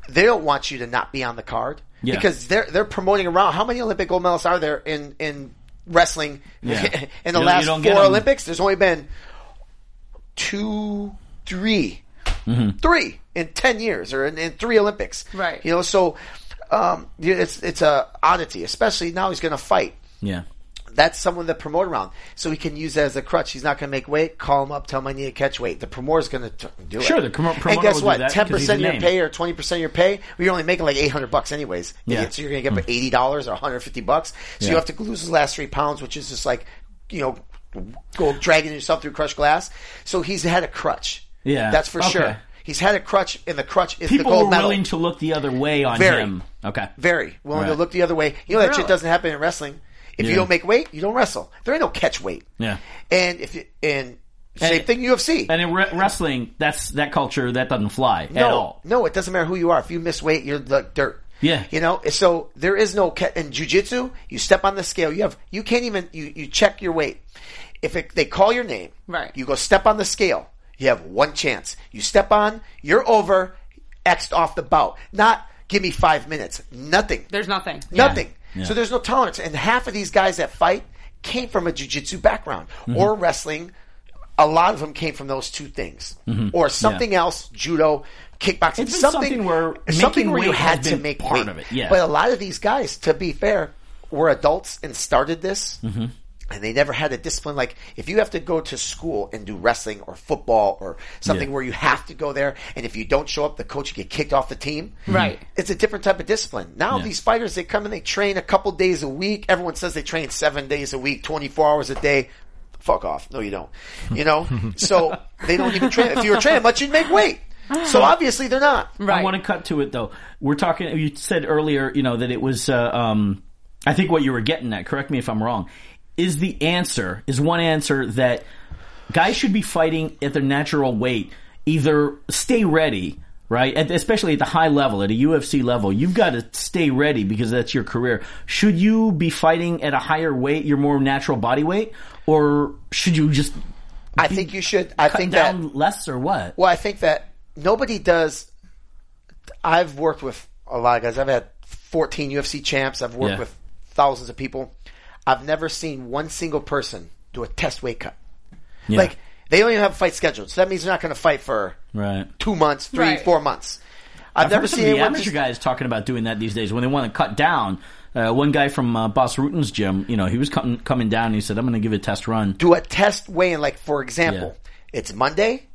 they don't want you to not be on the card Mm-hmm. Yeah. because they're they're promoting around. How many Olympic gold medals are there in in wrestling Yeah. in the You don't- you last don't get four 'em. Olympics? There's only been two, three, Mm-hmm. three in ten years or in, in three Olympics. Right. You know, so um, it's it's a oddity, especially now he's going to fight yeah. That's someone to promote around. So he can use that as a crutch. He's not going to make weight. Call him up. Tell him I need to catch weight. The promoter's going to do it. Sure, the promo- and guess will do what? that Ten percent of your name. pay or twenty percent of your pay. well, You're only making like eight hundred bucks anyways. Yeah. So you're going to get hmm. eighty dollars or one hundred fifty bucks. So Yeah. you have to lose his last three pounds, which is just like you know, go dragging yourself through crushed glass. So he's had a crutch. Yeah. that's for Okay. sure. He's had a crutch, and the crutch is People the gold were medal. willing to look the other way on Very. him. Okay. Very willing to look the other way. You know that Really? shit doesn't happen in wrestling. If Yeah. you don't make weight, you don't wrestle. There ain't no catch weight. Yeah. And if you, and same And- thing UFC. And in re- wrestling, that's that culture that doesn't fly no, at all. no, it doesn't matter who you are. If you miss weight, you're like dirt. Yeah. You know, so there is no ca- in jujitsu. You step on the scale. You have you can't even you you check your weight. If it, they call your name, Right. You go step on the scale. You have one chance. You step on, you're over, xed off the bout. Not give me five minutes. Nothing. There's nothing. Nothing. Yeah. So there's no tolerance. And half of these guys that fight came from a jiu-jitsu background Mm-hmm. or wrestling. A lot of them came from those two things or something else, judo, kickboxing, Mm-hmm. Been something where something where you had to make part weight. of it, yeah. But a lot of these guys, to be fair, were adults and started this. Mm-hmm. And they never had a discipline. Like, if you have to go to school and do wrestling or football or something Yeah. where you have to go there, and if you don't show up, the coach get kicked off the team. Right. It's a different type of discipline. Now Yeah. these fighters, they come and they train a couple days a week. Everyone says they train seven days a week, 24 hours a day. Fuck off. No, you don't. You know? so they don't even train. If you were training much, you'd make weight. So obviously they're not. Right. I want to cut to it though. We're talking. You said earlier, you know, that it was. Uh, um, I think what you were getting at. Correct me if I'm wrong. Is the answer is one answer that guys should be fighting at their natural weight. Either stay ready, right? At, especially at the high level, at a UFC level, you've got to stay ready because that's your career. Should you be fighting at a higher weight, your more natural body weight, or should you just I think you should. I think that. down less or what? Well, I think that nobody does. I've worked with a lot of guys. I've had 14 UFC champs. I've worked Yeah. with thousands of people. I've never seen one single person do a test weight cut. Yeah. Like they don't even have a fight scheduled, so that means they're not going to fight for right. two months, three, Right. four months. I've, I've never heard some seen of the amateur just, guys talking about doing that these days when they want to cut down. Uh, one guy from uh, Bas Rutten's gym, you know, he was coming coming down and he said, "I'm going to give it a test run." do a test weigh in. Like for example, Yeah. it's Monday,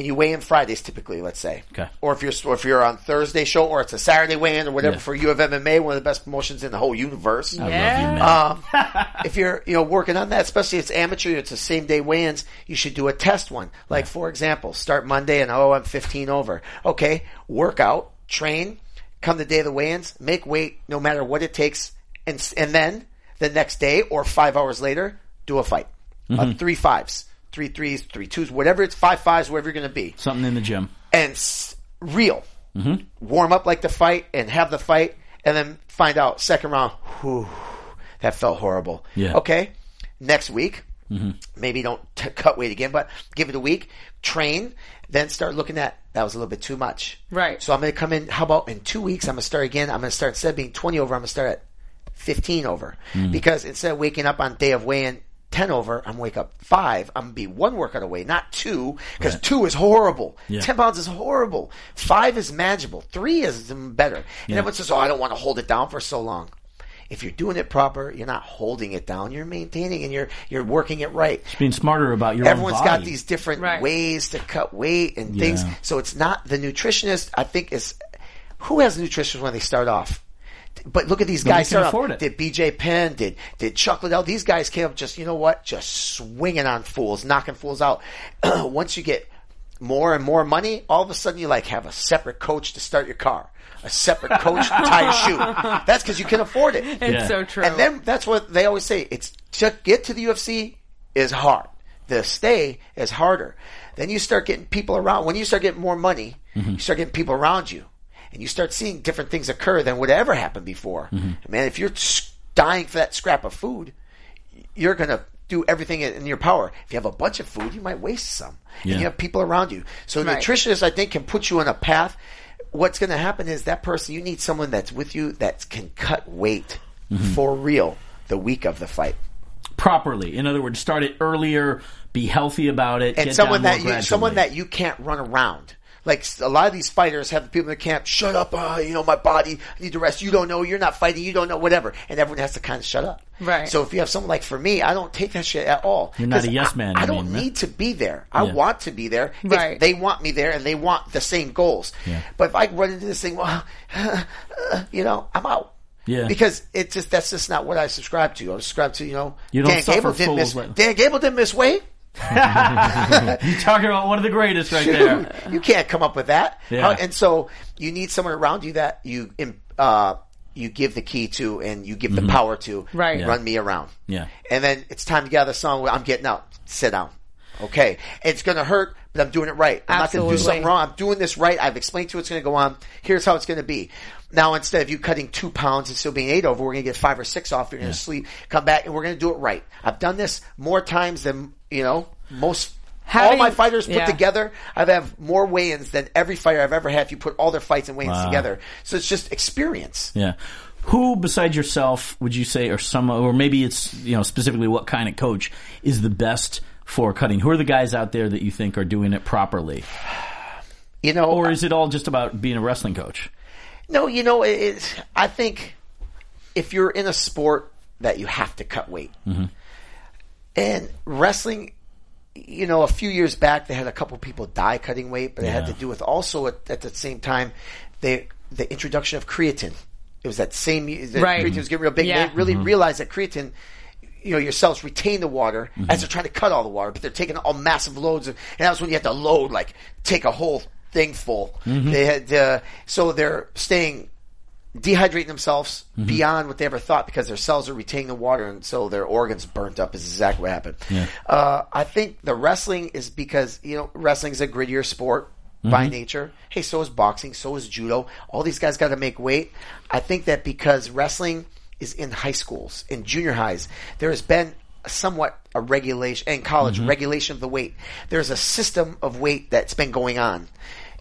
and you weigh in Fridays typically. Let's say, Okay. or if you're or if you're on Thursday show, or it's a Saturday weigh in, or whatever Yeah. for U of MMA, one of the best promotions in the whole universe. I Yeah. love you, man. Um, if you're you know working on that, especially if it's amateur, it's the same day weigh-ins. You should do a test one. Like for example, start Monday and oh, I'm 15 over. Okay, work out, train, come the day of the weigh-ins, make weight no matter what it takes, and and then the next day or five hours later, do a fight. Uh, three fives, three threes, three twos, whatever it's five fives, wherever you're going to be Something in the gym. and s- real. Mm-hmm. Warm up like the fight and have the fight, and then find out second round. Whew, that felt horrible. Yeah. Mm-hmm. Okay. Next week, maybe don't t- cut weight again, but give it a week. Train, then start looking at that was a little bit too much. Right. So I'm going to come in. How about in two weeks? I'm going to start again. I'm going to start instead of being 20 over. I'm going to start at 15 over Mm-hmm. because instead of waking up on day of weigh-in 10 over, I'm wake up five. I'm gonna be one workout away, not two, because Right. two is horrible. Yeah. 10 pounds is horrible. Five is manageable. Three is better. And Yeah. everyone says, "Oh, I don't want to hold it down for so long." if you're doing it proper, you're not holding it down. You're maintaining and you're you're working it right. Being smarter about your Everyone's own got these different Right. ways to cut weight and things. Yeah. So it's not the nutritionist. I think is who has a nutritionist when they start off. But look at these Nobody guys. can start off. it. Did BJ Penn? Did did Chuck Liddell? These guys came up just you know what? Just swinging on fools, knocking fools out. Once you get more and more money, all of a sudden you like have a separate coach to start your car, a separate coach to tie your shoe. That's because you can afford it. It's Yeah. so true. And then that's what they always say. It's to get to the UFC is hard. The stay is harder. Then you start getting people around. When you start getting more money, mm-hmm. you start getting people around you, and you start seeing different things occur than would ever happen before. Man, if you're dying for that scrap of food, you're gonna do everything in your power. If you have a bunch of food, you might waste some. Yeah. And you have people around you. So Right. nutritionists, I think, can put you on a path. What's going to happen is that person, you need someone that's with you that can cut weight Mm-hmm. for real the week of the fight. properly. In other words, start it earlier, be healthy about it, And get someone down that more you, someone that you can't run around. Like a lot of these fighters have the people in the camp, shut up, uh, you know, my body, I need to rest. You don't know, you're not fighting, you don't know, whatever. And everyone has to kind of shut up. Right. So if you have someone like for me, I don't take that shit at all. You're not a yes man, I, you don't mean, right? need to be there. I Yeah. want to be there. if Right. they want me there and they want the same goals. Yeah. But if I run into this thing, well, you know, I'm out. Yeah. Because it just that's just not what I subscribe to. I subscribe to, you know, You don't Dan suffer Gable didn't fools miss like- Dan Gable didn't miss weight. You're talking about one of the greatest right there. you can't come up with that. Yeah. How- and so you need someone around you that you uh, you give the key to and you give the power to. Right. Yeah. Run me around. Yeah. And then it's time to get out of the song. I'm getting out. Sit down. Okay. It's going to hurt, but I'm doing it right. I'm not going to do something wrong. I'm doing this right. I've explained to you what's going to go on. Here's how it's going to be. Now, instead of you cutting two pounds and still being eight over, we're going to get five or six off. You're going to sleep, come back, and we're going to do it right. I've done this more times than, you know, most, all my fighters put yeah. together. I've have more weigh-ins than every fighter I've ever had if you put all their fights and weigh-ins Wow. together. So it's just experience. Yeah. Who besides yourself would you say, or some, or maybe it's you know specifically what kind of coach is the best for cutting? Who are the guys out there that you think are doing it properly, You know, or is it all just about being a wrestling coach? No, you know, it, it's, I think if you're in a sport that you have to cut weight, mm-hmm. And wrestling, you know, a few years back they had a couple people die cutting weight, but it had to do with also at, at the same time they the introduction of creatine. It was that same that Right. creatine was getting real big. Yeah. They really mm-hmm. realized that creatine. You know, your cells retain the water mm-hmm. as they're trying to cut all the water, but they're taking all massive loads, of, and that's when you have to load, like take a whole thing full. Mm-hmm. They had uh, so they're staying dehydrating themselves mm-hmm. beyond what they ever thought because their cells are retaining the water and so their organs burnt up is exactly what happened. Uh, I think the wrestling is because, you know, wrestling is a grittier sport by mm-hmm. nature. Hey, so is boxing, so is judo. All these guys got to make weight. I think that because wrestling is in high schools, in junior highs, there has been somewhat a regulation, and college, mm-hmm. regulation of the weight. There's a system of weight that's been going on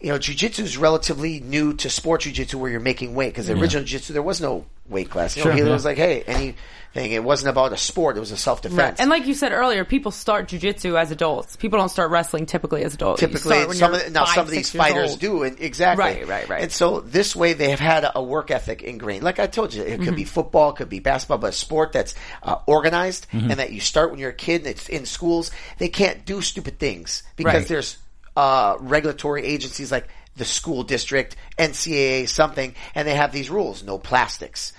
you know, jujitsu is relatively new to sport jujitsu where you're making weight because the original jujitsu there was no weight class. You know, Sure, he yeah. was like, hey, anything. It wasn't about a sport; it was a self defense. Right. And like you said earlier, people start jujitsu as adults. People don't start wrestling typically as adults. You typically, start when some you're of the, now five, some of these six fighters old. do, and exactly, Right, right, right. And so this way, they have had a, a work ethic ingrained. Like I told you, it could Mm-hmm. be football, it could be basketball, but a sport that's uh, organized Mm-hmm. and that you start when you're a kid. and It's in schools. They can't do stupid things because Right. there's uh, regulatory agencies like the school district, NCAA, something, and they have these rules: no plastics,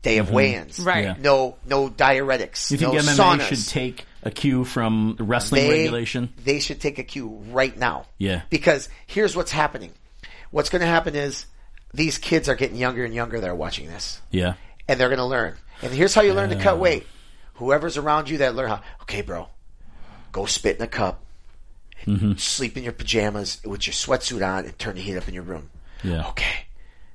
day of weigh-ins, Right. Yeah. No, no diuretics, You think no MMA saunas. should take a cue from wrestling they, regulation? They should take a cue right now. Yeah. Because here's what's happening. What's going to happen is these kids are getting younger and younger that are watching this. Yeah. And they're going to learn. And here's how you learn to cut weight. Whoever's around you that learn how, okay, bro, go spit in a cup, Mm-hmm. sleep in your pajamas with your sweatsuit on and turn the heat up in your room. Yeah. Okay.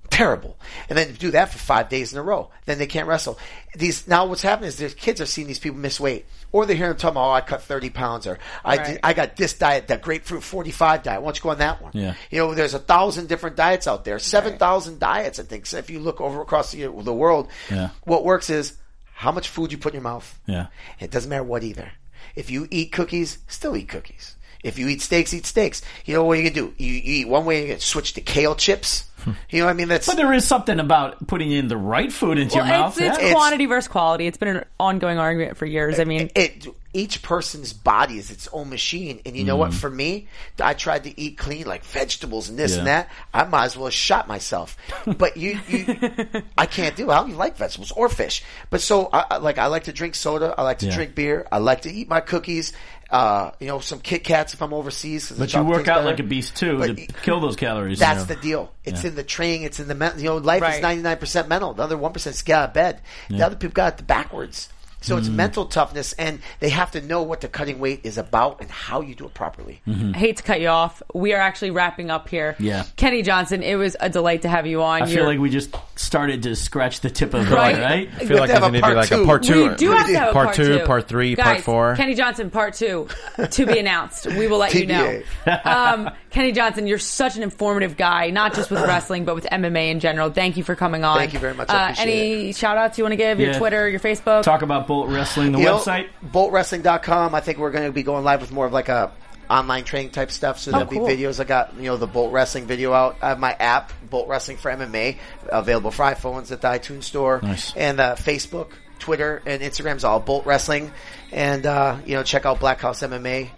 Terrible. And then do that for five days in a row. Then they can't wrestle. These now what's happening is their kids are seeing these people miss weight. Or they're hearing them talking about, oh, I cut 30 pounds or I, Right. did, I got this diet, that grapefruit 45 diet. Why don't you go on that one? Yeah. You know, there's a thousand different diets out there. 7,000 diets, I think. So if you look over across the, the world, Yeah. what works is how much food you put in your mouth. Yeah. It doesn't matter what either. If you eat cookies, still eat cookies. If you eat steaks, eat steaks. You know what you can do? You, you eat one way, you can switch to kale chips. You know what I mean? That's But there is something about putting in the right food into Well, your mouth. it's, it's yeah. It's- quantity versus quality. It's been an ongoing argument for years. I mean, it each person's body is its own machine and you know what for me i tried to eat clean like vegetables and this and Mm. That i might as well have shot myself but you, you i can't do it. i don't even like vegetables or fish but so I, I like i like to drink soda i like to Yeah. drink beer i like to eat my cookies uh, you know, some Kit Kats if I'm overseas. But you work out better. like a beast too But to kill those calories. That's you know. the deal. It's Yeah. in the training. It's in the mental. You know, life is ninety nine percent mental. The other one percent is get out of bed. The other people got it backwards. So Mm. it's mental toughness, and they have to know what the cutting weight is about and how you do it properly. Mm-hmm. I hate to cut you off. We are actually wrapping up here. Yeah. Kenny Johnson, it was a delight to have you on. I feel You're- like we just started to scratch the tip of the Right. right? right? I feel like to have there's a need to be part like a part two. we do have to have a part, part two, two. part three, Guys, part four. Kenny Johnson, part two, to be announced. We will let you know. Um, Kenny Johnson, you're such an informative guy, not just with wrestling, but with MMA in general. Thank you for coming on. Thank you very much. Uh, appreciate any shout outs you want to give? Your Yeah. Twitter, your Facebook? Talk about Bolt Wrestling, the You know, website. BoltWrestling.com. I think we're going to be going live with more of like a online training type stuff. So there'll Oh, cool. be videos. I got you know the Bolt Wrestling video out. I have my app, Bolt Wrestling for MMA, available for iPhones at the iTunes Store Nice. and uh, Facebook, Twitter, and Instagram's all Bolt Wrestling. And uh, you know, check out Black House MMA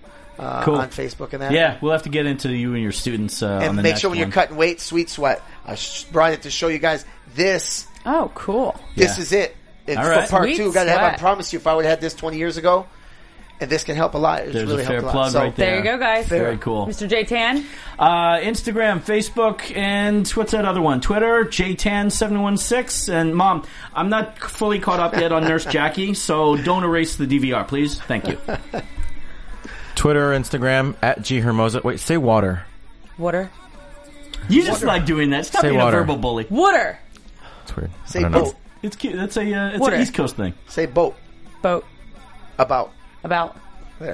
uh, Cool. on Facebook and that. Yeah, we'll have to get into you and your students uh, on And the make next sure when one. you're cutting weight, Sweet Sweat. I sh- brought it to show you guys this. oh, cool. This Yeah. is it. It's All right. for part Sweet two. Gotta have, I promise you, if I would have had this 20 years ago, and this can help a lot. It's There's really a fair helped a lot. plug So, right there. There you go, guys. Very cool. Mr. J Tan. Uh, Instagram, Facebook, and what's that other one? Twitter, J Tan seven one six. And mom, I'm not fully caught up yet on Nurse Jackie, so don't erase the DVR, please. Thank you. Twitter, Instagram at G Hermosa. Wait, say water. Water. You just like doing that. Stop Say being water. a verbal bully. Water. It's weird. Say I don't know. boat. It's cute. That's a uh, it's Water. an East Coast thing. Say boat. Boat. About. About.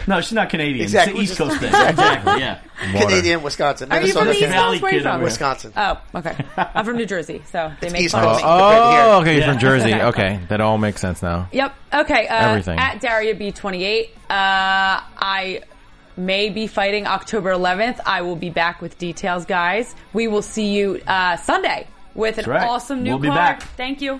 No, she's not Canadian. Exactly. It's an East Coast thing. exactly. Yeah. Canadian, Wisconsin. Are you from the East Valley Coast? Where are you from? Wisconsin. Oh, okay. I'm from New Jersey, so they make East fun of Coast. me. Oh, okay, you're Yeah. from Jersey. Okay. Okay, that all makes sense now. Yep. Okay. Uh, Everything. At Daria B28. Uh, I may be fighting October 11th. I will be back with details, guys. We will see you uh, Sunday with an right. awesome new We'll be card. back. Thank you.